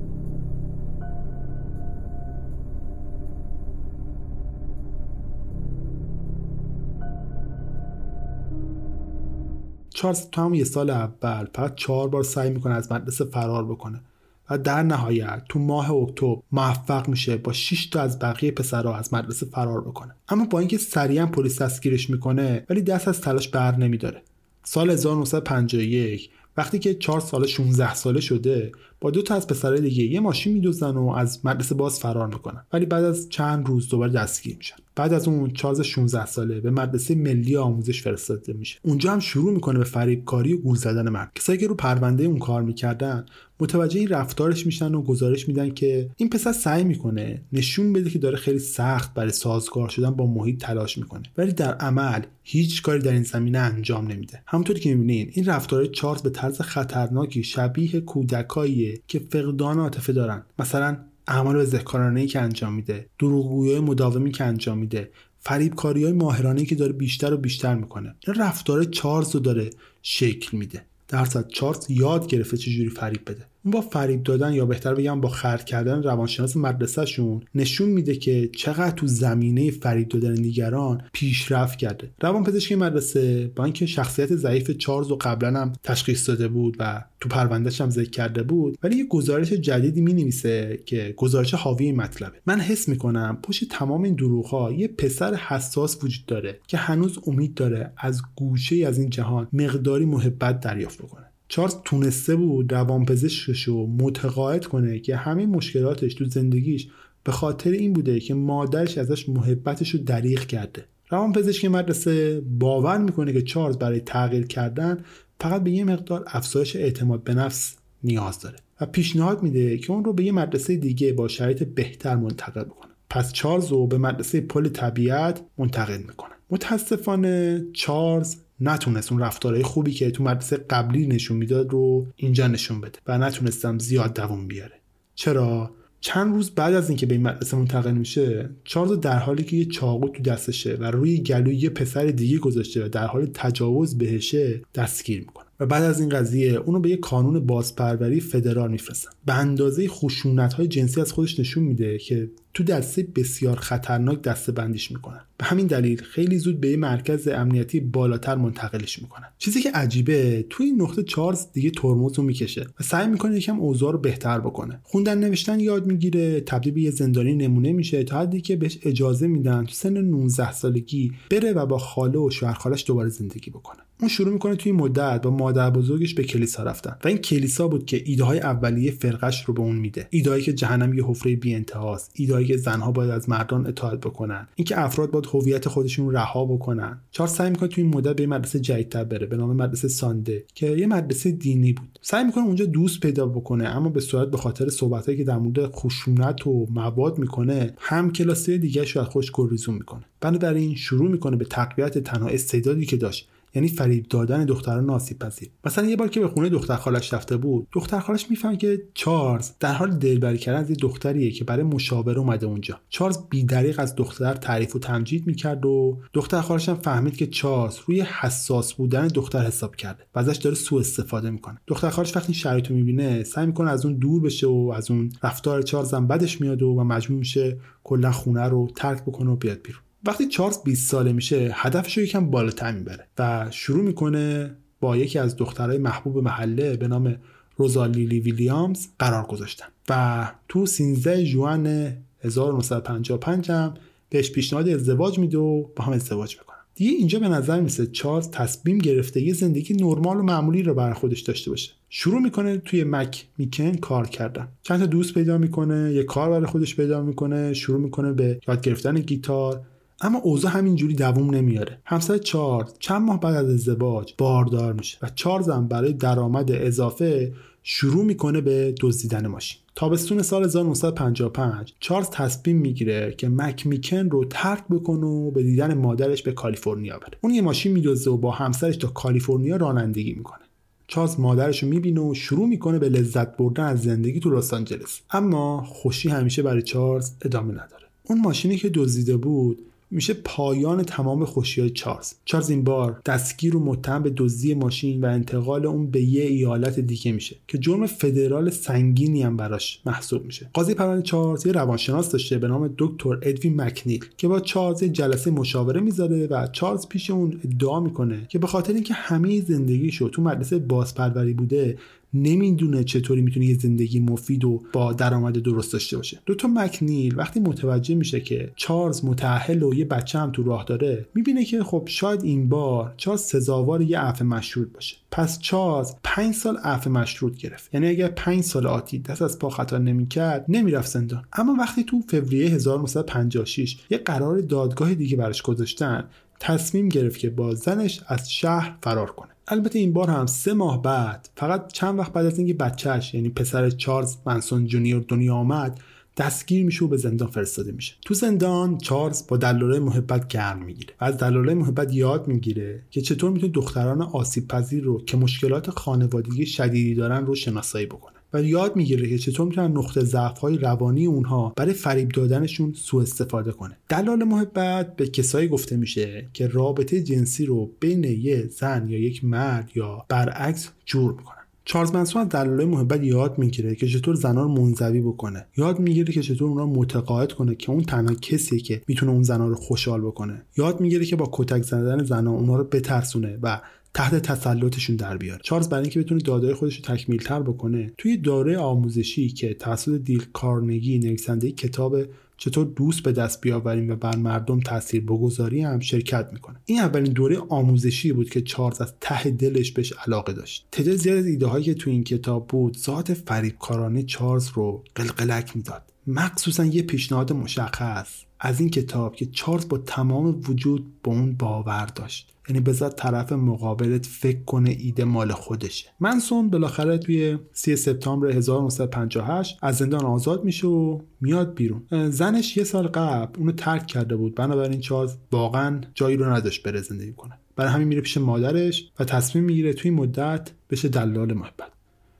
چارلز تو هم یه سال اول فقط چهار بار سعی می‌کنه از مدرسه فرار بکنه و در نهایت تو ماه اکتبر موفق میشه با 6 تا از بقیه پسرها از مدرسه فرار بکنه. اما با اینکه سریعا پلیس دستگیرش می‌کنه ولی دست از تلاش بر نمیداره. سال 1951 وقتی که 4 سال 16 ساله شده با دو تا از پسرهای دیگه یه ماشین میدوزن و از مدرسه باز فرار می‌کنن. ولی بعد از چند روز دوباره دستگیر میشن. بعد از اون چارلز 16 ساله به مدرسه ملی آموزش فرستاده میشه. اونجا هم شروع می‌کنه به فریبکاری و گول زدن مرد. کسایی که رو پرونده اون کار می‌کردن متوجه این رفتارش میشن و گزارش میدن که این پسر سعی می‌کنه نشون بده که داره خیلی سخت برای سازگار شدن با محیط تلاش می‌کنه. ولی در عمل هیچ کاری در این زمینه انجام نمیده. همونطوری که می‌بینین این رفتار چارلز به طرز خطرناکی شبیه کودکاییه که فقدان عاطفه دارن. مثلا اعمال بزهکارانه که انجام میده دروغگویی مداومی که انجام میده فریبکاری های ماهرانه که داره بیشتر و بیشتر می‌کنه. این رفتار چارلز رو داره شکل میده. در صد چارلز یاد گرفته چجوری فریب بده. با فریب دادن یا بهتر بگم با خرد کردن روانشناس مدرسهشون نشون میده که چقدر تو زمینه فریب دادن دیگران پیشرفت کرده. روانپزشکی مدرسه با اینکه شخصیت ضعیف چارلز رو قبلا هم تشخیص داده بود و تو پروندهش هم ذکر کرده بود ولی یه گزارش جدیدی می نویسه که گزارش حاوی این مطلبه. من حس می‌کنم پشت تمام این دروغ ها یه پسر حساس وجود داره که هنوز امید داره از گوشه از این جهان مقداری محبت دریافت بکنه. چارلز تونسته بود روانپزشکش رو متقاعد کنه که همه مشکلاتش تو زندگیش به خاطر این بوده که مادرش ازش محبتش رو دریغ کرده. روانپزشک مدرسه باور می‌کنه که چارلز برای تغییر کردن فقط به یه مقدار افزایش اعتماد به نفس نیاز داره و پیشنهاد میده که اون رو به یه مدرسه دیگه با شرایط بهتر منتقل بکنه. پس چارلز رو به مدرسه پل طبیعت منتقل می‌کنه. متاسفانه چارلز نتونست اون رفتارهای خوبی که تو مدرسه قبلی نشون می‌داد رو اینجا نشون بده و نتونستم زیاد دوام بیاره. چرا؟ چند روز بعد از اینکه به این مدرسه منتقل میشه چارلز در حالی که یه چاقو تو دستشه و روی گلوی یه پسر دیگه گذاشته و در حال تجاوز بهشه دستگیر می‌کنه. و بعد از این قضیه اونو به یه کانون بازپروری فدرال میفرستن. به اندازه خشونت های جنسی از خودش نشون میده که تو دسته بسیار خطرناک دسته بندیش می‌کنن. به همین دلیل خیلی زود به یه مرکز امنیتی بالاتر منتقلش می‌کنن. چیزی که عجیبه تو این نقطه چارلز دیگه ترمز رو می‌کشه و سعی می‌کنه یکم اوضاع رو بهتر بکنه. خوندن نوشتن یاد می‌گیره تبدیل به یه زندانی نمونه میشه تا حدی که بهش اجازه میدن تو سن 19 سالگی بره و با خاله و شوهرخالش دوباره زندگی بکنه. اون شروع می‌کنه توی مدت با مادر بزرگش به کلیسا رفتن و این کلیسا بود که ایده های اولیه فرقش رو به اون میده. ایده که جهنم یه حفره بی انتهاست ایده که زنها باید از مردان اطاعت بکنن. اینکه افراد باید هویت خودشون رها بکنن. چارلز سعی می‌کنه توی این مدت به مدرسه جدیدتر بره به نام مدرسه سانده که یه مدرسه دینی بود. سعی می‌کنه اونجا دوست پیدا بکنه اما به صورت به خاطر صحبتهایی که در مورد خشونت و مواد می‌کنه هم کلاسی دیگه رو از خودش گریزون می‌کنه. بنابراین شروع می‌کنه به تقویت تنها استعدادی که داشت. یعنی فریب دادن دختران آسیب پذیر مثلا یه بار که به خونه دختر خالش رفته بود دختر خالش می‌فهمه که چارلز در حال دلبری کردن از یه دختریه که برای مشاوره اومده اونجا. چارلز بیدریق از دختر تعریف و تمجید می‌کرد و دختر خالش هم فهمید که چارلز روی حساس بودن دختر حساب کرده و ازش داره سوء استفاده می‌کنه. دختر خالش وقتی شرایطو می‌بینه سعی می‌کنه از اون دور بشه و از اون رفتار چارلز هم بدش میاد و, و مجبور میشه کلا خونه رو ترک بکنه و بیاد بیرون. وقتی چارلز 20 ساله میشه هدفش رو یکم بالاتر می‌بره و شروع می‌کنه با یکی از دخترای محبوب محله به نام روزالیلی ویلیامز قرار گذاشتن. و تو 13 جوان 1955 هم بهش پیشنهاد ازدواج میده و با هم ازدواج می‌کنن. دیگه اینجا به نظر میسه چارلز تصمیم گرفته یه زندگی نرمال و معمولی رو برای خودش داشته باشه. شروع می‌کنه توی مک میکن کار کردن. چند تا دوست پیدا می‌کنه یه کار برای خودش پیدا می‌کنه شروع می‌کنه به یاد گرفتن گیتار اما اوضاع همینجوری دووم نمیاره. همسر چارلز چند ماه بعد از ازدواج باردار میشه و چارلز هم برای درآمد اضافه شروع می‌کنه به دزدیدن ماشین. تابستون سال 1955 چارلز تصمیم می‌گیره که مک میکن رو ترک بکنه و به دیدن مادرش به کالیفرنیا بره. اون یه ماشین میدزده و با همسرش تا کالیفرنیا رانندگی می‌کنه. چارلز مادرش رو می‌بینه و شروع می‌کنه به لذت بردن از زندگی تو لس آنجلس. اما خوشی همیشه برای چارلز ادامه نداره. اون ماشینی که دزدیده بود میشه پایان تمام خوشی چارلز. چارلز این بار دستگیر و متهم به دزدی ماشین و انتقال اون به یه ایالت دیگه میشه که جرم فدرال سنگینی هم براش محسوب میشه. قاضی پرونده چارلز یه روانشناس داشته به نام دکتر ادوین مکنیل که با چارلز جلسه مشاوره می‌ذاره و چارلز پیش اون ادعا می‌کنه که به خاطر اینکه همه زندگیشو تو مدرسه بازپروری بوده نمی‌دونه چطوری می‌تونه یه زندگی مفید و با درآمد درست داشته باشه. دوتا مکنیل وقتی متوجه میشه که چارلز متأهل و یه بچه هم تو راه داره می‌بینه که خب شاید این بار چارلز سزاوار یه عفو مشروط باشه. پس چارلز پنج سال عفو مشروط گرفت. یعنی اگر پنج سال آتی دست از پا خطا نمی‌کرد نمی‌رفت زندان. اما وقتی تو فوریه 1956 یه قرار دادگاه دیگه براش گذاشتن تصمیم گرفت که با زنش از شهر فرار کنه. البته این بار هم سه ماه بعد فقط چند وقت بعد از اینکه بچهش یعنی پسر چارلز منسون جونیور دنیا آمد دستگیر میشه و به زندان فرستاده میشه. تو زندان چارلز با دلاله محبت گرم می‌گیره و از دلاله محبت یاد می‌گیره که چطور می‌تونه دختران آسیب پذیر رو که مشکلات خانوادگی شدیدی دارن رو شناسایی بکنه. و یاد می‌گیره که چطور می‌تونن نقطه ضعف های روانی اونها برای فریب دادنشون سوء استفاده کنه. دلال محبت به کسایی گفته میشه که رابطه جنسی رو بین یه زن یا یک مرد یا برعکس جور می‌کنن. چارلز منسون از دلایل محبت یاد می‌گیره که چطور زنها رو منزوی بکنه. یاد می‌گیره که چطور اونا متقاعد کنه که اون تنها کسیه که می‌تونه اون زنها رو خوشحال بکنه. یاد می‌گیره که با کتک زدن زنها اونا رو بترسونه و تحت تسلطشون در بیاره. چارلز برای اینکه بتونه دادای خودش رو تکمیل تر بکنه توی دوره آموزشی که توسط دیل کارنگی نویسنده کتاب چطور دوست به دست بیاوریم و بر مردم تاثیر بگذاری هم شرکت می‌کنه. این اولین دوره آموزشی بود که چارلز از ته دلش بهش علاقه داشت. تعداد زیاد از ایده هایی که تو این کتاب بود ذات فریبکارانه چارلز رو قلقلک می‌داد. مخصوصا یه پیشنهاد مشخص از این کتاب که چارلز با تمام وجود به اون باور داشت. یعنی بذار طرف مقابلت فکر کنه ایده مال خودشه. منسون بالاخره توی 3 سپتامبر 1958 از زندان آزاد میشه و میاد بیرون. زنش یه سال قبل اونو ترک کرده بود. بنابراین چارلز واقعا جایی رو نداشت بره زندگی کنه. برای همین میره پیش مادرش و تصمیم می‌گیره توی مدت بشه دلال محبت.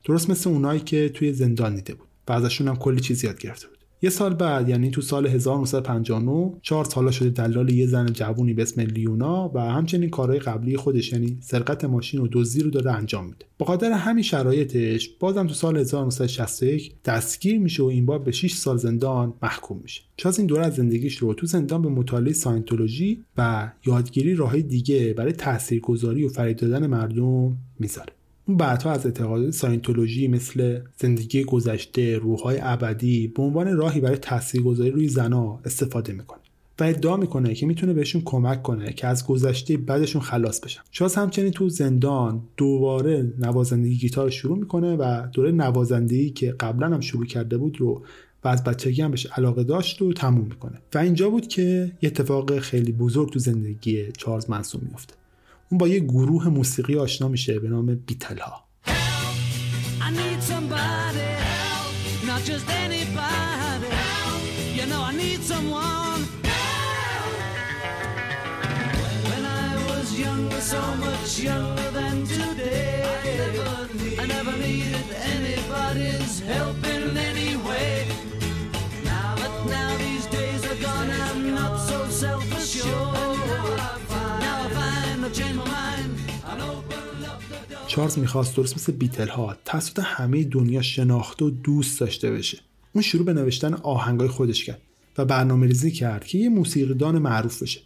درست مثل اونایی که توی زندان دیده بود. و ازشون هم کلی چیز یاد گرفته بود. یه سال بعد یعنی تو سال 1959 چهار سالا شده دلال یه زن جوونی به اسم لیونا و همچنین کارهای قبلی خودش یعنی سرقت ماشین و دزدی رو داره انجام میده. با خاطر همین شرایطش بازم تو سال 1961 دستگیر میشه و این بار به 6 سال زندان محکوم میشه. چاز این دوره از زندگیش رو تو زندان به مطالعه ساینتولوژی و یادگیری راههای دیگه برای تاثیرگذاری و فریب دادن مردم می‌ذاره. اون بعدها از اعتقادات ساینتولوژی مثل زندگی گذشته روحهای ابدی به عنوان راهی برای تاثیرگذاری روی زنا استفاده می‌کنه و ادعا می‌کنه که می‌تونه بهشون کمک کنه که از گذشته بعدشون خلاص بشن. شاز همچنین تو زندان دوباره نوازندگی گیتار شروع می‌کنه و دوره نوازندگی که قبلا هم شروع کرده بود رو و از بچگی هم بهش علاقه داشت و تموم می‌کنه. و اینجا بود که یه اتفاق خیلی بزرگ تو زندگی چارلز منسون میفته اون با یه گروه موسیقی آشنا میشه به نام بیتل ها چارلز می‌خواست درست مثل بیتل ها توسط همه دنیا شناخته و دوست داشته بشه. اون شروع به نوشتن آهنگای خودش کرد و برنامه ریزی کرد که یه موسیقیدان معروف بشه.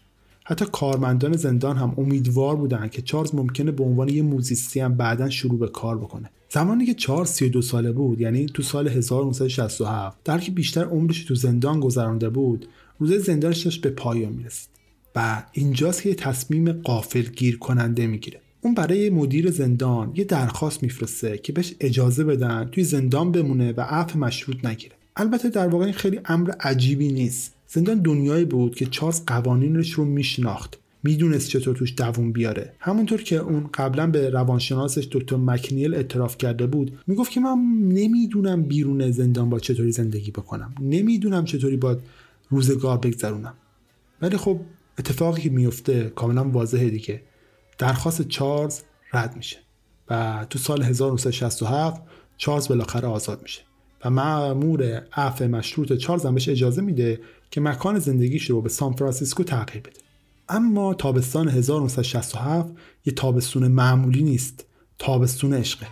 حتی کارمندان زندان هم امیدوار بودن که چارلز ممکنه به عنوان یه موزیستی هم بعدا شروع به کار بکنه. زمانی که چارلز 32 ساله بود یعنی تو سال 1967 در که بیشتر عمرش تو زندان گذرانده بود روزه زندانش داشت به پایان می‌رسید. و اینجاست که یه تصمیم قافل گیر کننده می‌گیره. اون برای مدیر زندان یه درخواست میفرسته که بهش اجازه بدن توی زندان بمونه و عفو مشروط نگیره. البته در واقع این خیلی امر عجیبی نیست. زندان دنیایی بود که چارلز قوانینش رو میشناخت. می‌دونست چطور توش دووم بیاره. همونطور که اون قبلا به روانشناسش دکتر مکنیل اعتراف کرده بود می‌گفت که من نمی‌دونم بیرون زندان با چطوری زندگی بکنم. نمی‌دونم چطوری با روزگار بگذرونم. ولی خب اتفاقی که میفته کاملا واضحه دیگه. درخواست چارلز رد میشه و تو سال 1967 چارلز بالاخره آزاد میشه و مأمور عفو مشروط چارلز هم بهش اجازه میده که مکان زندگیش رو به سان فرانسیسکو تغییر بده. اما تابستان 1967 یه تابستون معمولی نیست تابستون عشقه.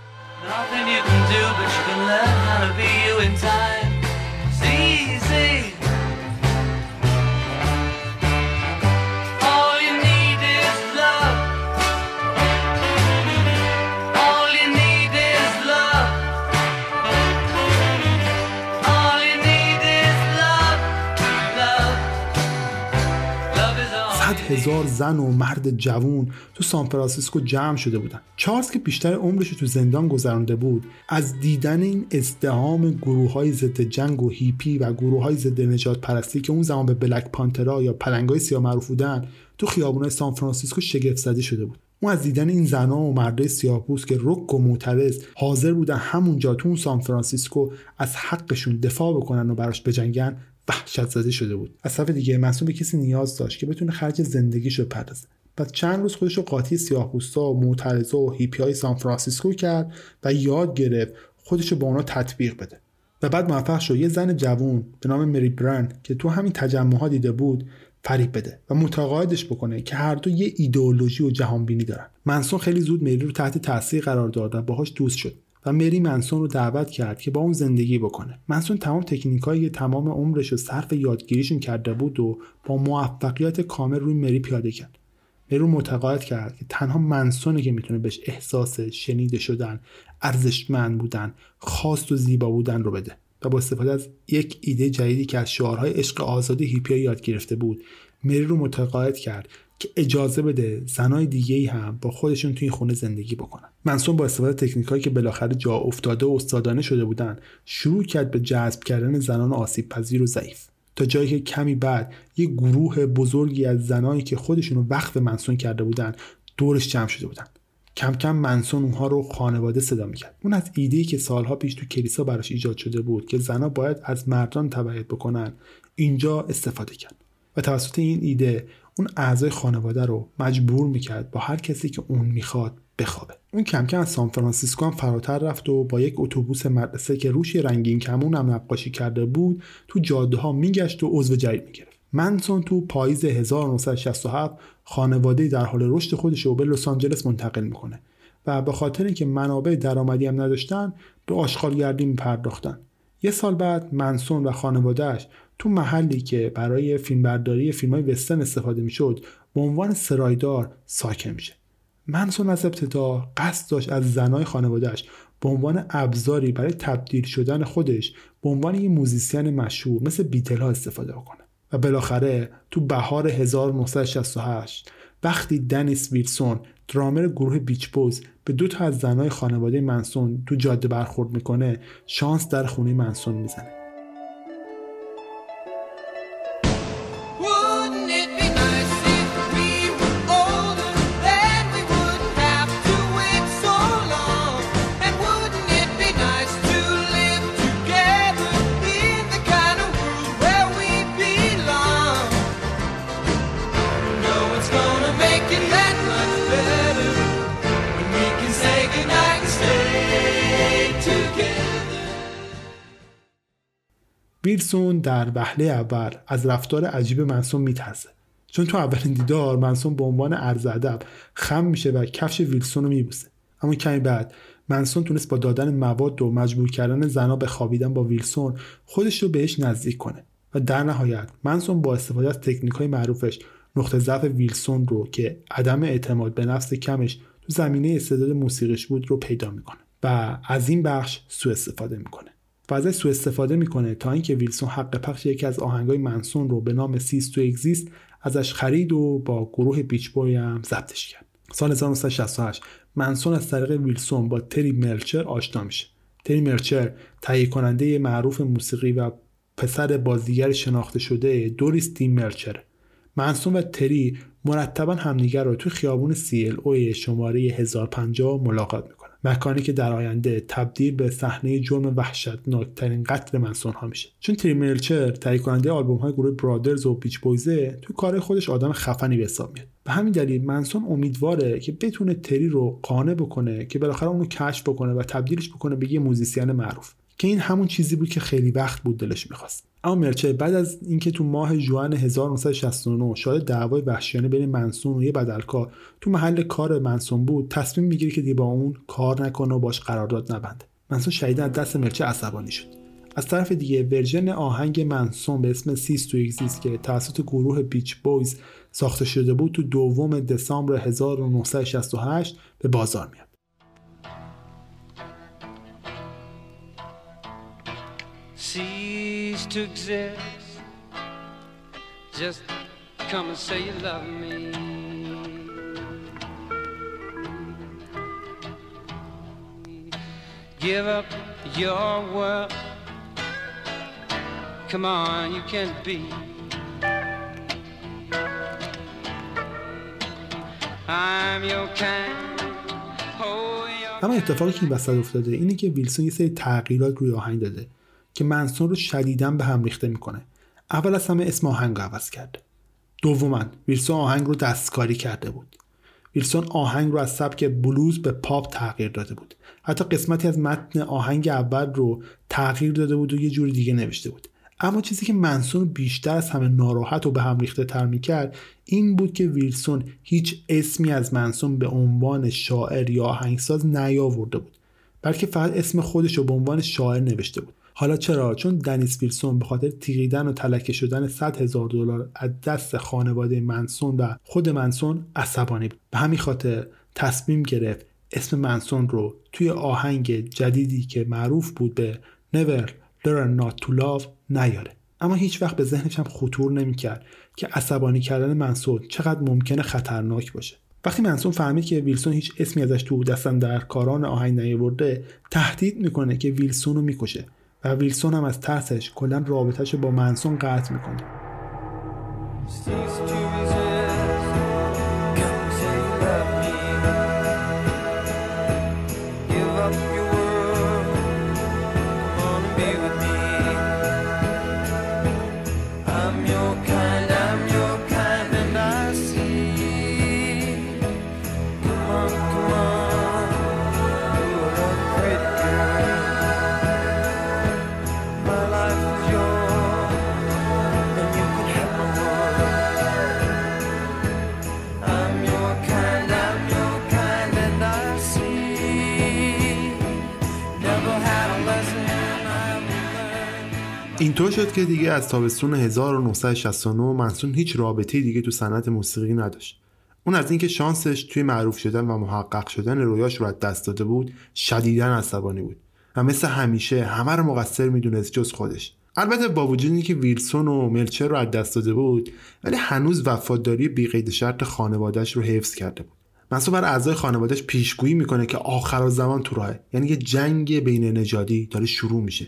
هزار زن و مرد جوون تو سان فرانسیسکو جمع شده بودن. چارلز که بیشتر عمرش تو زندان گذرانده بود از دیدن این ازدحام گروه های ضد جنگ و هیپی و گروه های ضد نژاد پرستی که اون زمان به Black Panther ا یا پلنگای سیاه معروف بودن تو خیابونای سان فرانسیسکو شگفت زده شده بود. اون از دیدن این زنها و مردای سیاهپوست که رک و معترض حاضر بودن همونجا تو اون سان فرانسیسکو از حقشون دفاع بکنن و براش بجنگن وحشت زده شده بود. از طرف دیگه منسون به کسی نیاز داشت که بتونه خرج زندگیشو بپردازه. پس چند روز خودش رو قاطی سیاهپوستا و معترضا و هیپی های سان فرانسیسکو کرد و یاد گرفت خودش رو با اونا تطبیق بده. و بعد موفق شد. یه زن جوون به نام مری برن که تو همین تجمع دیده بود فریب بده و متقاعدش بکنه که هر دو یه ایدئولوژی و جهانبینی دارن. منسون خیلی زود مری رو تحت تاثیر قرار داد و باهاش دوست شد. و مری منسون رو دعوت کرد که با اون زندگی بکنه. منسون تمام تکنیکایی که تمام عمرش رو صرف یادگیریشون کرده بود و با موفقیت کامل روی مری پیاده کرد. مری رو متقاعد کرد که تنها منسونه که می‌تونه بهش احساس شنیده شدن ارزشمند بودن خاص و زیبا بودن رو بده. و با استفاده از یک ایده جدیدی که از شعارهای عشق آزادی هیپیا یاد گرفته بود مری رو متقاعد کرد که اجازه بده زنای دیگه ای هم با خودشون توی خونه زندگی بکنن. منسون با استفاده تکنیکایی که بالاخره جا افتاده و استادانه شده بودن شروع کرد به جذب کردن زنان آسیب پذیر و ضعیف. تا جایی که کمی بعد یه گروه بزرگی از زنایی که خودشون رو وقف منسون کرده بودن دورش جمع شده بودن. کم کم منسون اونها رو خانواده صدا می‌کرد. اون از ایده‌ای که سالها پیش تو کلیسا براش ایجاد شده بود که زنها باید از مردان تبعیت بکنن اینجا استفاده کرد. و توسط این ایده اون اعضای خانواده رو مجبور می‌کرد با هر کسی که اون می‌خواد بخوابه. اون کم کم از سان فرانسیسکو هم فراتر رفت و با یک اتوبوس مدرسه که روش رنگین کمون هم نقاشی کرده بود تو جاده ها میگشت و عضو جدید می‌گرفت. منسون تو پاییز 1967 خانواده در حال رشد خودش رو به لس آنجلس منتقل می‌کنه و به خاطر اینکه منابع درآمدی هم نداشتن به آشغالگردی میپرداختن. یه سال بعد منسون و خانوادهش تو محلی که برای فیلمبرداری فیلم های وستن استفاده می‌شد به عنوان سرایدار ساکن میشه. منسون از ابتدا قصد داشت از زنای خانوادهش به عنوان ابزاری برای تبدیل شدن خودش به عنوان یه موزیسین مشهور مثل بیتل ها استفاده کنه و بالاخره تو بهار 1968 وقتی دنیس ویلسون درامر گروه بیچ بوز به دو تا از زنای خانواده منسون تو جاده برخورد می‌کنه شانس در خونه منسون می‌زنه. ویلسون در وهله اول. از رفتار عجیب منسون میترسه. چون تو اولین دیدار منسون به عنوان ارز ادب خم میشه و کفش ویلسون رو میبوسه. اما کمی بعد منسون تونست با دادن مواد و مجبور کردن زنا به خوابیدن با ویلسون خودش رو بهش نزدیک کنه. و در نهایت منسون با استفاده از تکنیک های معروفش نقطه ضعف ویلسون رو که عدم اعتماد به نفس کمش تو زمینه استعداد موسیقیش بود رو پیدا می‌کنه و از این بخش سوء استفاده می‌کنه. و ازش سوء استفاده می‌کنه تا اینکه ویلسون حق پخش یکی از آهنگای منسون رو به نام Cease to Exist ازش خرید و با گروه بیچ بویز هم ضبطش کرد. سال 1968 منسون از طریق ویلسون با تری ملچر آشنا میشه. تری ملچر تهیه کننده معروف موسیقی و پسر بازیگر شناخته شده دوریس دی ملچر منسون و تری مرتبا همدیگر رو توی خیابون سیلو شماره 1050 ملاقات می‌کنن. مکانی که در آینده تبدیل به صحنه جرم وحشتناکترین قتل منسون ها میشه. چون تری ملچر تهیه کننده آلبوم های گروه برادرز و بیچ بویزه تو کار خودش آدم خفنی به حساب میاد. به همین دلیل منسون امیدواره که بتونه تری رو قانع بکنه که بالاخره اونو کشف بکنه و تبدیلش بکنه به یه موزیسین معروف. که این همون چیزی بود که خیلی وقت بود دلش می‌خواست. اما ملچر بعد از اینکه تو ماه جون 1969 شاهد دعوای وحشیانه بین منسون و یه بدلکار تو محل کار منسون بود تصمیم می‌گیره که دیگه با اون کار نکنه و باش قرارداد نبنده منسون شدیدا از دست ملچر عصبانی شد. از طرف دیگه version آهنگ منسون به اسم Cease to Exist که توسط گروه بیچ بویز ساخته شده بود تو دوم دسامبر 1968 به بازار میاد. cease to exist. Just come and say you love me. Give up your world. Come on, you can't be. I'm your kind. اما اتفاقی که این وسط افتاده اینه که ویلسون یه سری تغییرات روی آهنگ داده که منسون رو شدیدا به هم ریخته می‌کنه. اول از همه اسم آهنگ رو عوض کرده دوما ویلسون آهنگ رو دستکاری کرده بود. ویلسون آهنگ رو از سبک بلوز به پاپ تغییر داده بود. حتی قسمتی از متن آهنگ اول رو تغییر داده بود و یه جور دیگه نوشته بود. اما چیزی که منسون بیشتر از همه ناراحت و به هم ریخته تر می‌کرد این بود که ویلسون هیچ اسمی از منسون به عنوان شاعر یا آهنگساز نیاورده بود بلکه فقط اسم خودش رو به عنوان شاعر نوشته بود. حالا چرا؟ چون دنیس ویلسون به خاطر تیغیدن و تلکه شدن 100 هزار دلار از دست خانواده منسون و خود منسون عصبانی بود. به همین خاطر تصمیم گرفت اسم منسون رو توی آهنگ جدیدی که معروف بود به Never Learn Not to Love نیاره. اما هیچ وقت به ذهنش هم خطور نمی‌کرد که عصبانی کردن منسون چقدر ممکنه خطرناک باشه. وقتی منسون فهمید که ویلسون هیچ اسمی ازش تو دستن در کاران آهنگ نیاورده تهدید می‌کنه که ویلسون رو می‌کشه. و ویلسون هم از ترسش کلا رابطهش با منسون قطع می‌کنه. اینطور شد که دیگه از تابستون 1969 منسون هیچ رابطه دیگه تو صنعت موسیقی نداشت. اون از اینکه شانسش توی معروف شدن و محقق شدن رویاش رو از دست داده بود شدیدا عصبانی بود. و مثل همیشه همه رو مقصر می‌دونست جز خودش. البته با وجود اینکه ویلسون و ملچر رو از دست داده بود ولی هنوز وفاداری بیقید شرط خانوادهش رو حفظ کرده بود. منصوب بر اعضای خانوادهش پیشگویی می‌کنه که آخر زمان تو راهه. یعنی یه جنگ بین نژادی داره شروع میشه.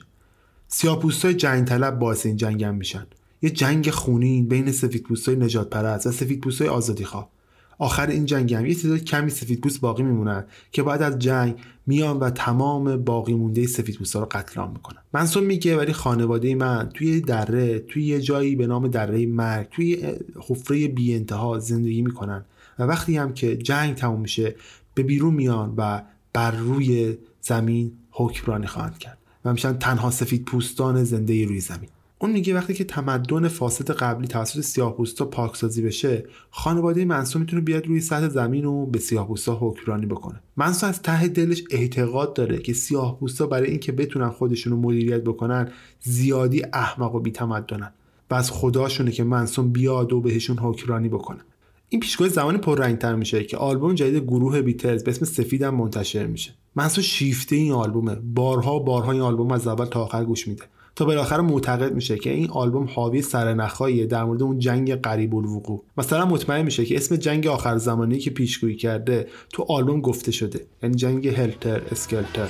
سیاپوستای جنگ طلب باعث این جنگ هم میشن. یه جنگ خونین بین سفیدپوستای نجات پرست و سفیدپوستای آزادی خواه آخر این جنگ هم یه تعداد کمی سفیدپوست باقی میمونن که بعد از جنگ میان و تمام باقی مونده سفیدپوستا رو قتل عام می‌کنن. منصوب میگه ولی خانواده من توی دره توی یه جایی به نام دره مرگ توی حفره بی انتها زندگی می‌کنن و وقتی هم که جنگ تموم میشه به بیرون میان و بر روی زمین حکمرانی خواهند کرد. و میشن تنها سفید پوستان زنده روی زمین. اون میگه وقتی که تمدن فاسد قبلی توسط سیاه پوستا پاکسازی بشه خانواده منسو می‌تونه بیاد روی سطح زمین و به سیاه پوستا حکمرانی بکنه. منسو از ته دلش اعتقاد داره که سیاه پوستا برای اینکه بتونن خودشون رو مدیریت بکنن زیادی احمق و بیتمدنن و از خداشونه که منسون بیاد و بهشون حکمرانی بکنه. این پیشگاه زمانی پررنگتر میشه که آلبوم جدید گروه بیتلز به اسم سفید منتشر میشه. منصور شیفته این آلبومه. بارها بارها این آلبوم از اول تا آخر گوش میده. تا بالاخره معتقد میشه که این آلبوم حاوی سرنخهاییه در مورد اون جنگ قریب الوقوع. مثلا مطمئن میشه که اسم جنگ آخر زمانی که پیشگویی کرده تو آلبوم گفته شده. یعنی جنگ هلتر اسکلتر.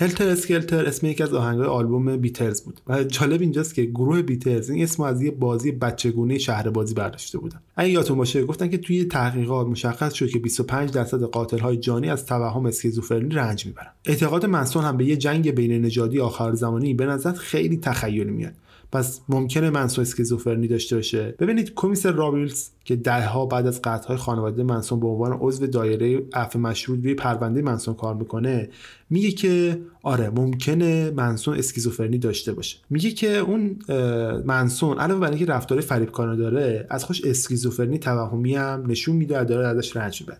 هلتر اسکلتر اسم یکی از آهنگای آلبوم بیترز بود. و جالب اینجاست که گروه بیترز این اسم از یه بازی بچگونه شهر بازی برداشته بودن. اگه یادتون باشه گفتن که توی تحقیقات مشخص شد که 25 درصد قاتل های جانی از توهم اسکیزوفرنی رنج می‌برن. اعتقاد منسون هم به یه جنگ بین نژادی آخر زمانی به نظر خیلی تخیلی میاد. پس ممکنه منسون اسکیزوفرنی داشته باشه. ببینید کمیسر رابیلز که دهها بعد از قتل‌های خانواده منسون به عنوان عضو دایره عفو مشروط روی پرونده منسون کار می‌کنه میگه که آره ممکنه منسون اسکیزوفرنی داشته باشه. میگه که اون منسون علاوه بر اینکه رفتار فریبکارانه داره از خوش اسکیزوفرنی توهمی هم نشون میده داره ازش رنج می‌بره.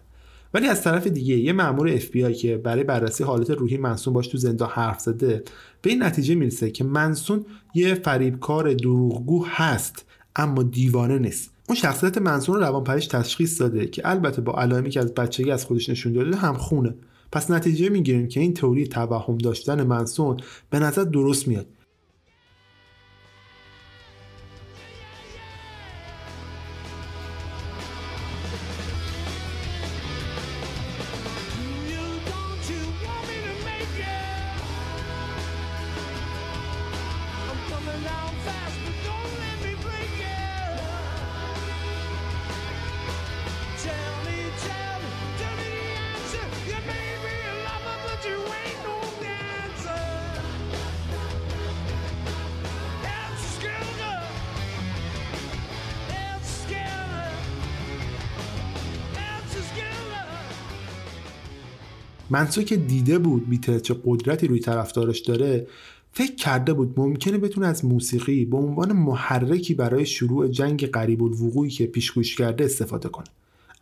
ولی از طرف دیگه یه مأمور اف که برای بررسی حالت روحی منسون باش تو زندان حرف زده به این نتیجه می‌رسه که منسون یه فریبکار دروغگو هست اما دیوانه نیست. اون شخصیت منسون رو روانپریش تشخیص داده که البته با علائمی که از بچگی از خودش نشون داده هم خونه. پس نتیجه می‌گیریم که این تئوری توهم داشتن منسون به نظر درست میاد. منسو که دیده بود بیتر چه قدرتی روی طرفدارش داره فکر کرده بود ممکنه بتونه از موسیقی به عنوان محرکی برای شروع جنگ قریب الوقوعی که پیشگوش کرده استفاده کنه.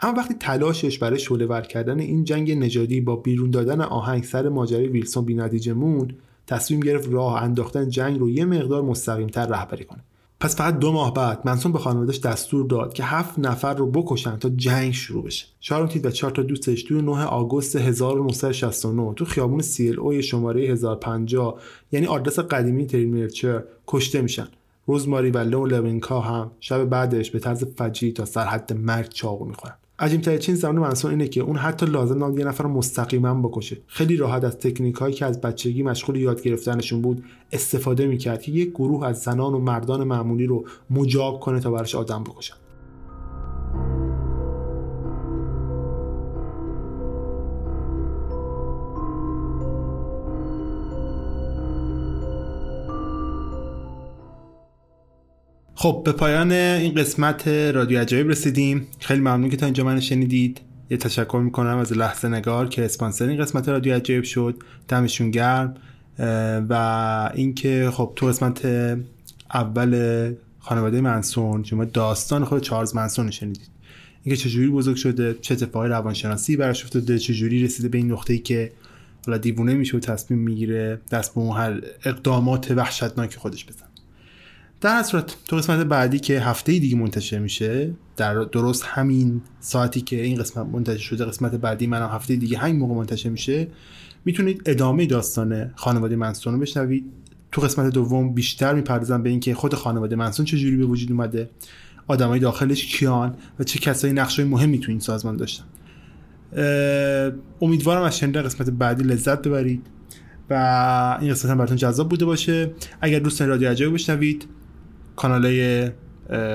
اما وقتی تلاشش برای شعله کردن این جنگ نژادی با بیرون دادن آهنگ سر ماجرای ویلسون بینتیجه مون تصمیم گرفت راه انداختن جنگ رو یه مقدار مستقیمتر رهبری کنه. پس فقط دو ماه بعد منسون به خانوادش دستور داد که هفت نفر رو بکشن تا جنگ شروع بشه. شارون تید و چهار تا دوستش توی 9 آگوست 1969 تو خیابون سی ال شماره 1050 یعنی آدرس قدیمی تریمیرچر کشته میشن. روزماری و لو لوینکا هم شب بعدش به طرز فجی تا سرحد مرگ چاقو می‌خورن. عجیب ترین چیز زمان منصور اینه که اون حتی لازم نبود یه نفر رو مستقیما بکشه. خیلی راحت از تکنیک هایی که از بچگی مشغول یاد گرفتنشون بود استفاده می‌کرد که یک گروه از زنان و مردان معمولی رو مجاب کنه تا براش آدم بکشن. خب به پایان این قسمت رادیو عجایب رسیدیم. خیلی ممنون که تا اینجا من شنیدید. یه تشکر می‌کنم از لحظه نگار که اسپانسر این قسمت رادیو عجایب شد. دمشون گرم. و اینکه خب تو قسمت اول خانواده منسون شما داستان خود چارلز منسون شنیدید. اینکه چجوری بزرگ شده چه اتفاقی روانشناسی براش افتاده چجوری رسیده به این نقطه‌ای که حالا دیوونه میشه و تصمیم می‌گیره دست به اون هر اقدامات وحشتناک خودش بزن در صورت تو قسمت بعدی که هفته دیگه منتشر میشه در درست همین ساعتی که این قسمت منتشر شده قسمت بعدی من هم هفته دیگه همین موقع منتشر میشه می‌تونید ادامه داستان خانواده منسون رو بشنوید. تو قسمت دوم بیشتر می‌پردازم به اینکه خود خانواده منسون چجوری به وجود اومده آدمای داخلش کیان و چه کسایی نقشای مهمی تو این سازمان داشتن. امیدوارم از شنیدن قسمت بعدی لذت ببرید و این قسمت هم براتون جذاب بوده باشه. اگر دوست رادیو عجایب بشنوید کانال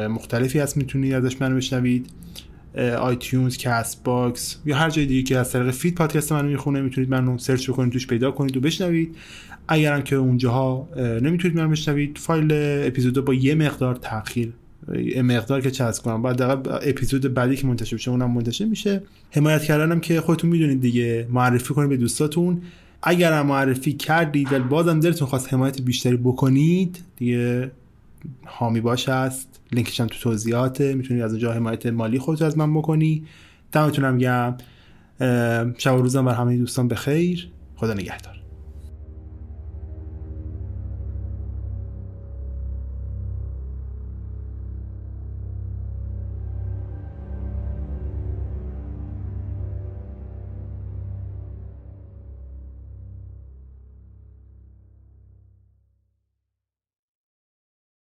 مختلفی هست می‌تونید ازش منو بشنوید. آیتیونز کست باکس یا هر جای دیگه که از طریق feed پادکست منو می‌خونه می‌تونید منو سرچ بکنید توش پیدا کنید و بشنوید. اگرم که اونجاها نمی‌تونید منو بشنوید فایل اپیزود با یه مقدار تاخیر مقدار که چسب کنم. بعد اپیزود بعدی که منتشر بشه اونم منتشر میشه. حمایت کردنم که خودتون می‌دونید دیگه معرفی کنید به دوستاتون. اگر معرفی کردید ولی بازم دلتون خواست حمایت بیشتری بکنید دیگه حامی باش هست. لینکش هم تو توضیحاته. می‌تونید از اونجا حمایت مالی خودت از من بکنی. دمتونم گم شب و روزم بر همه دوستان بخیر. خدا نگهدار.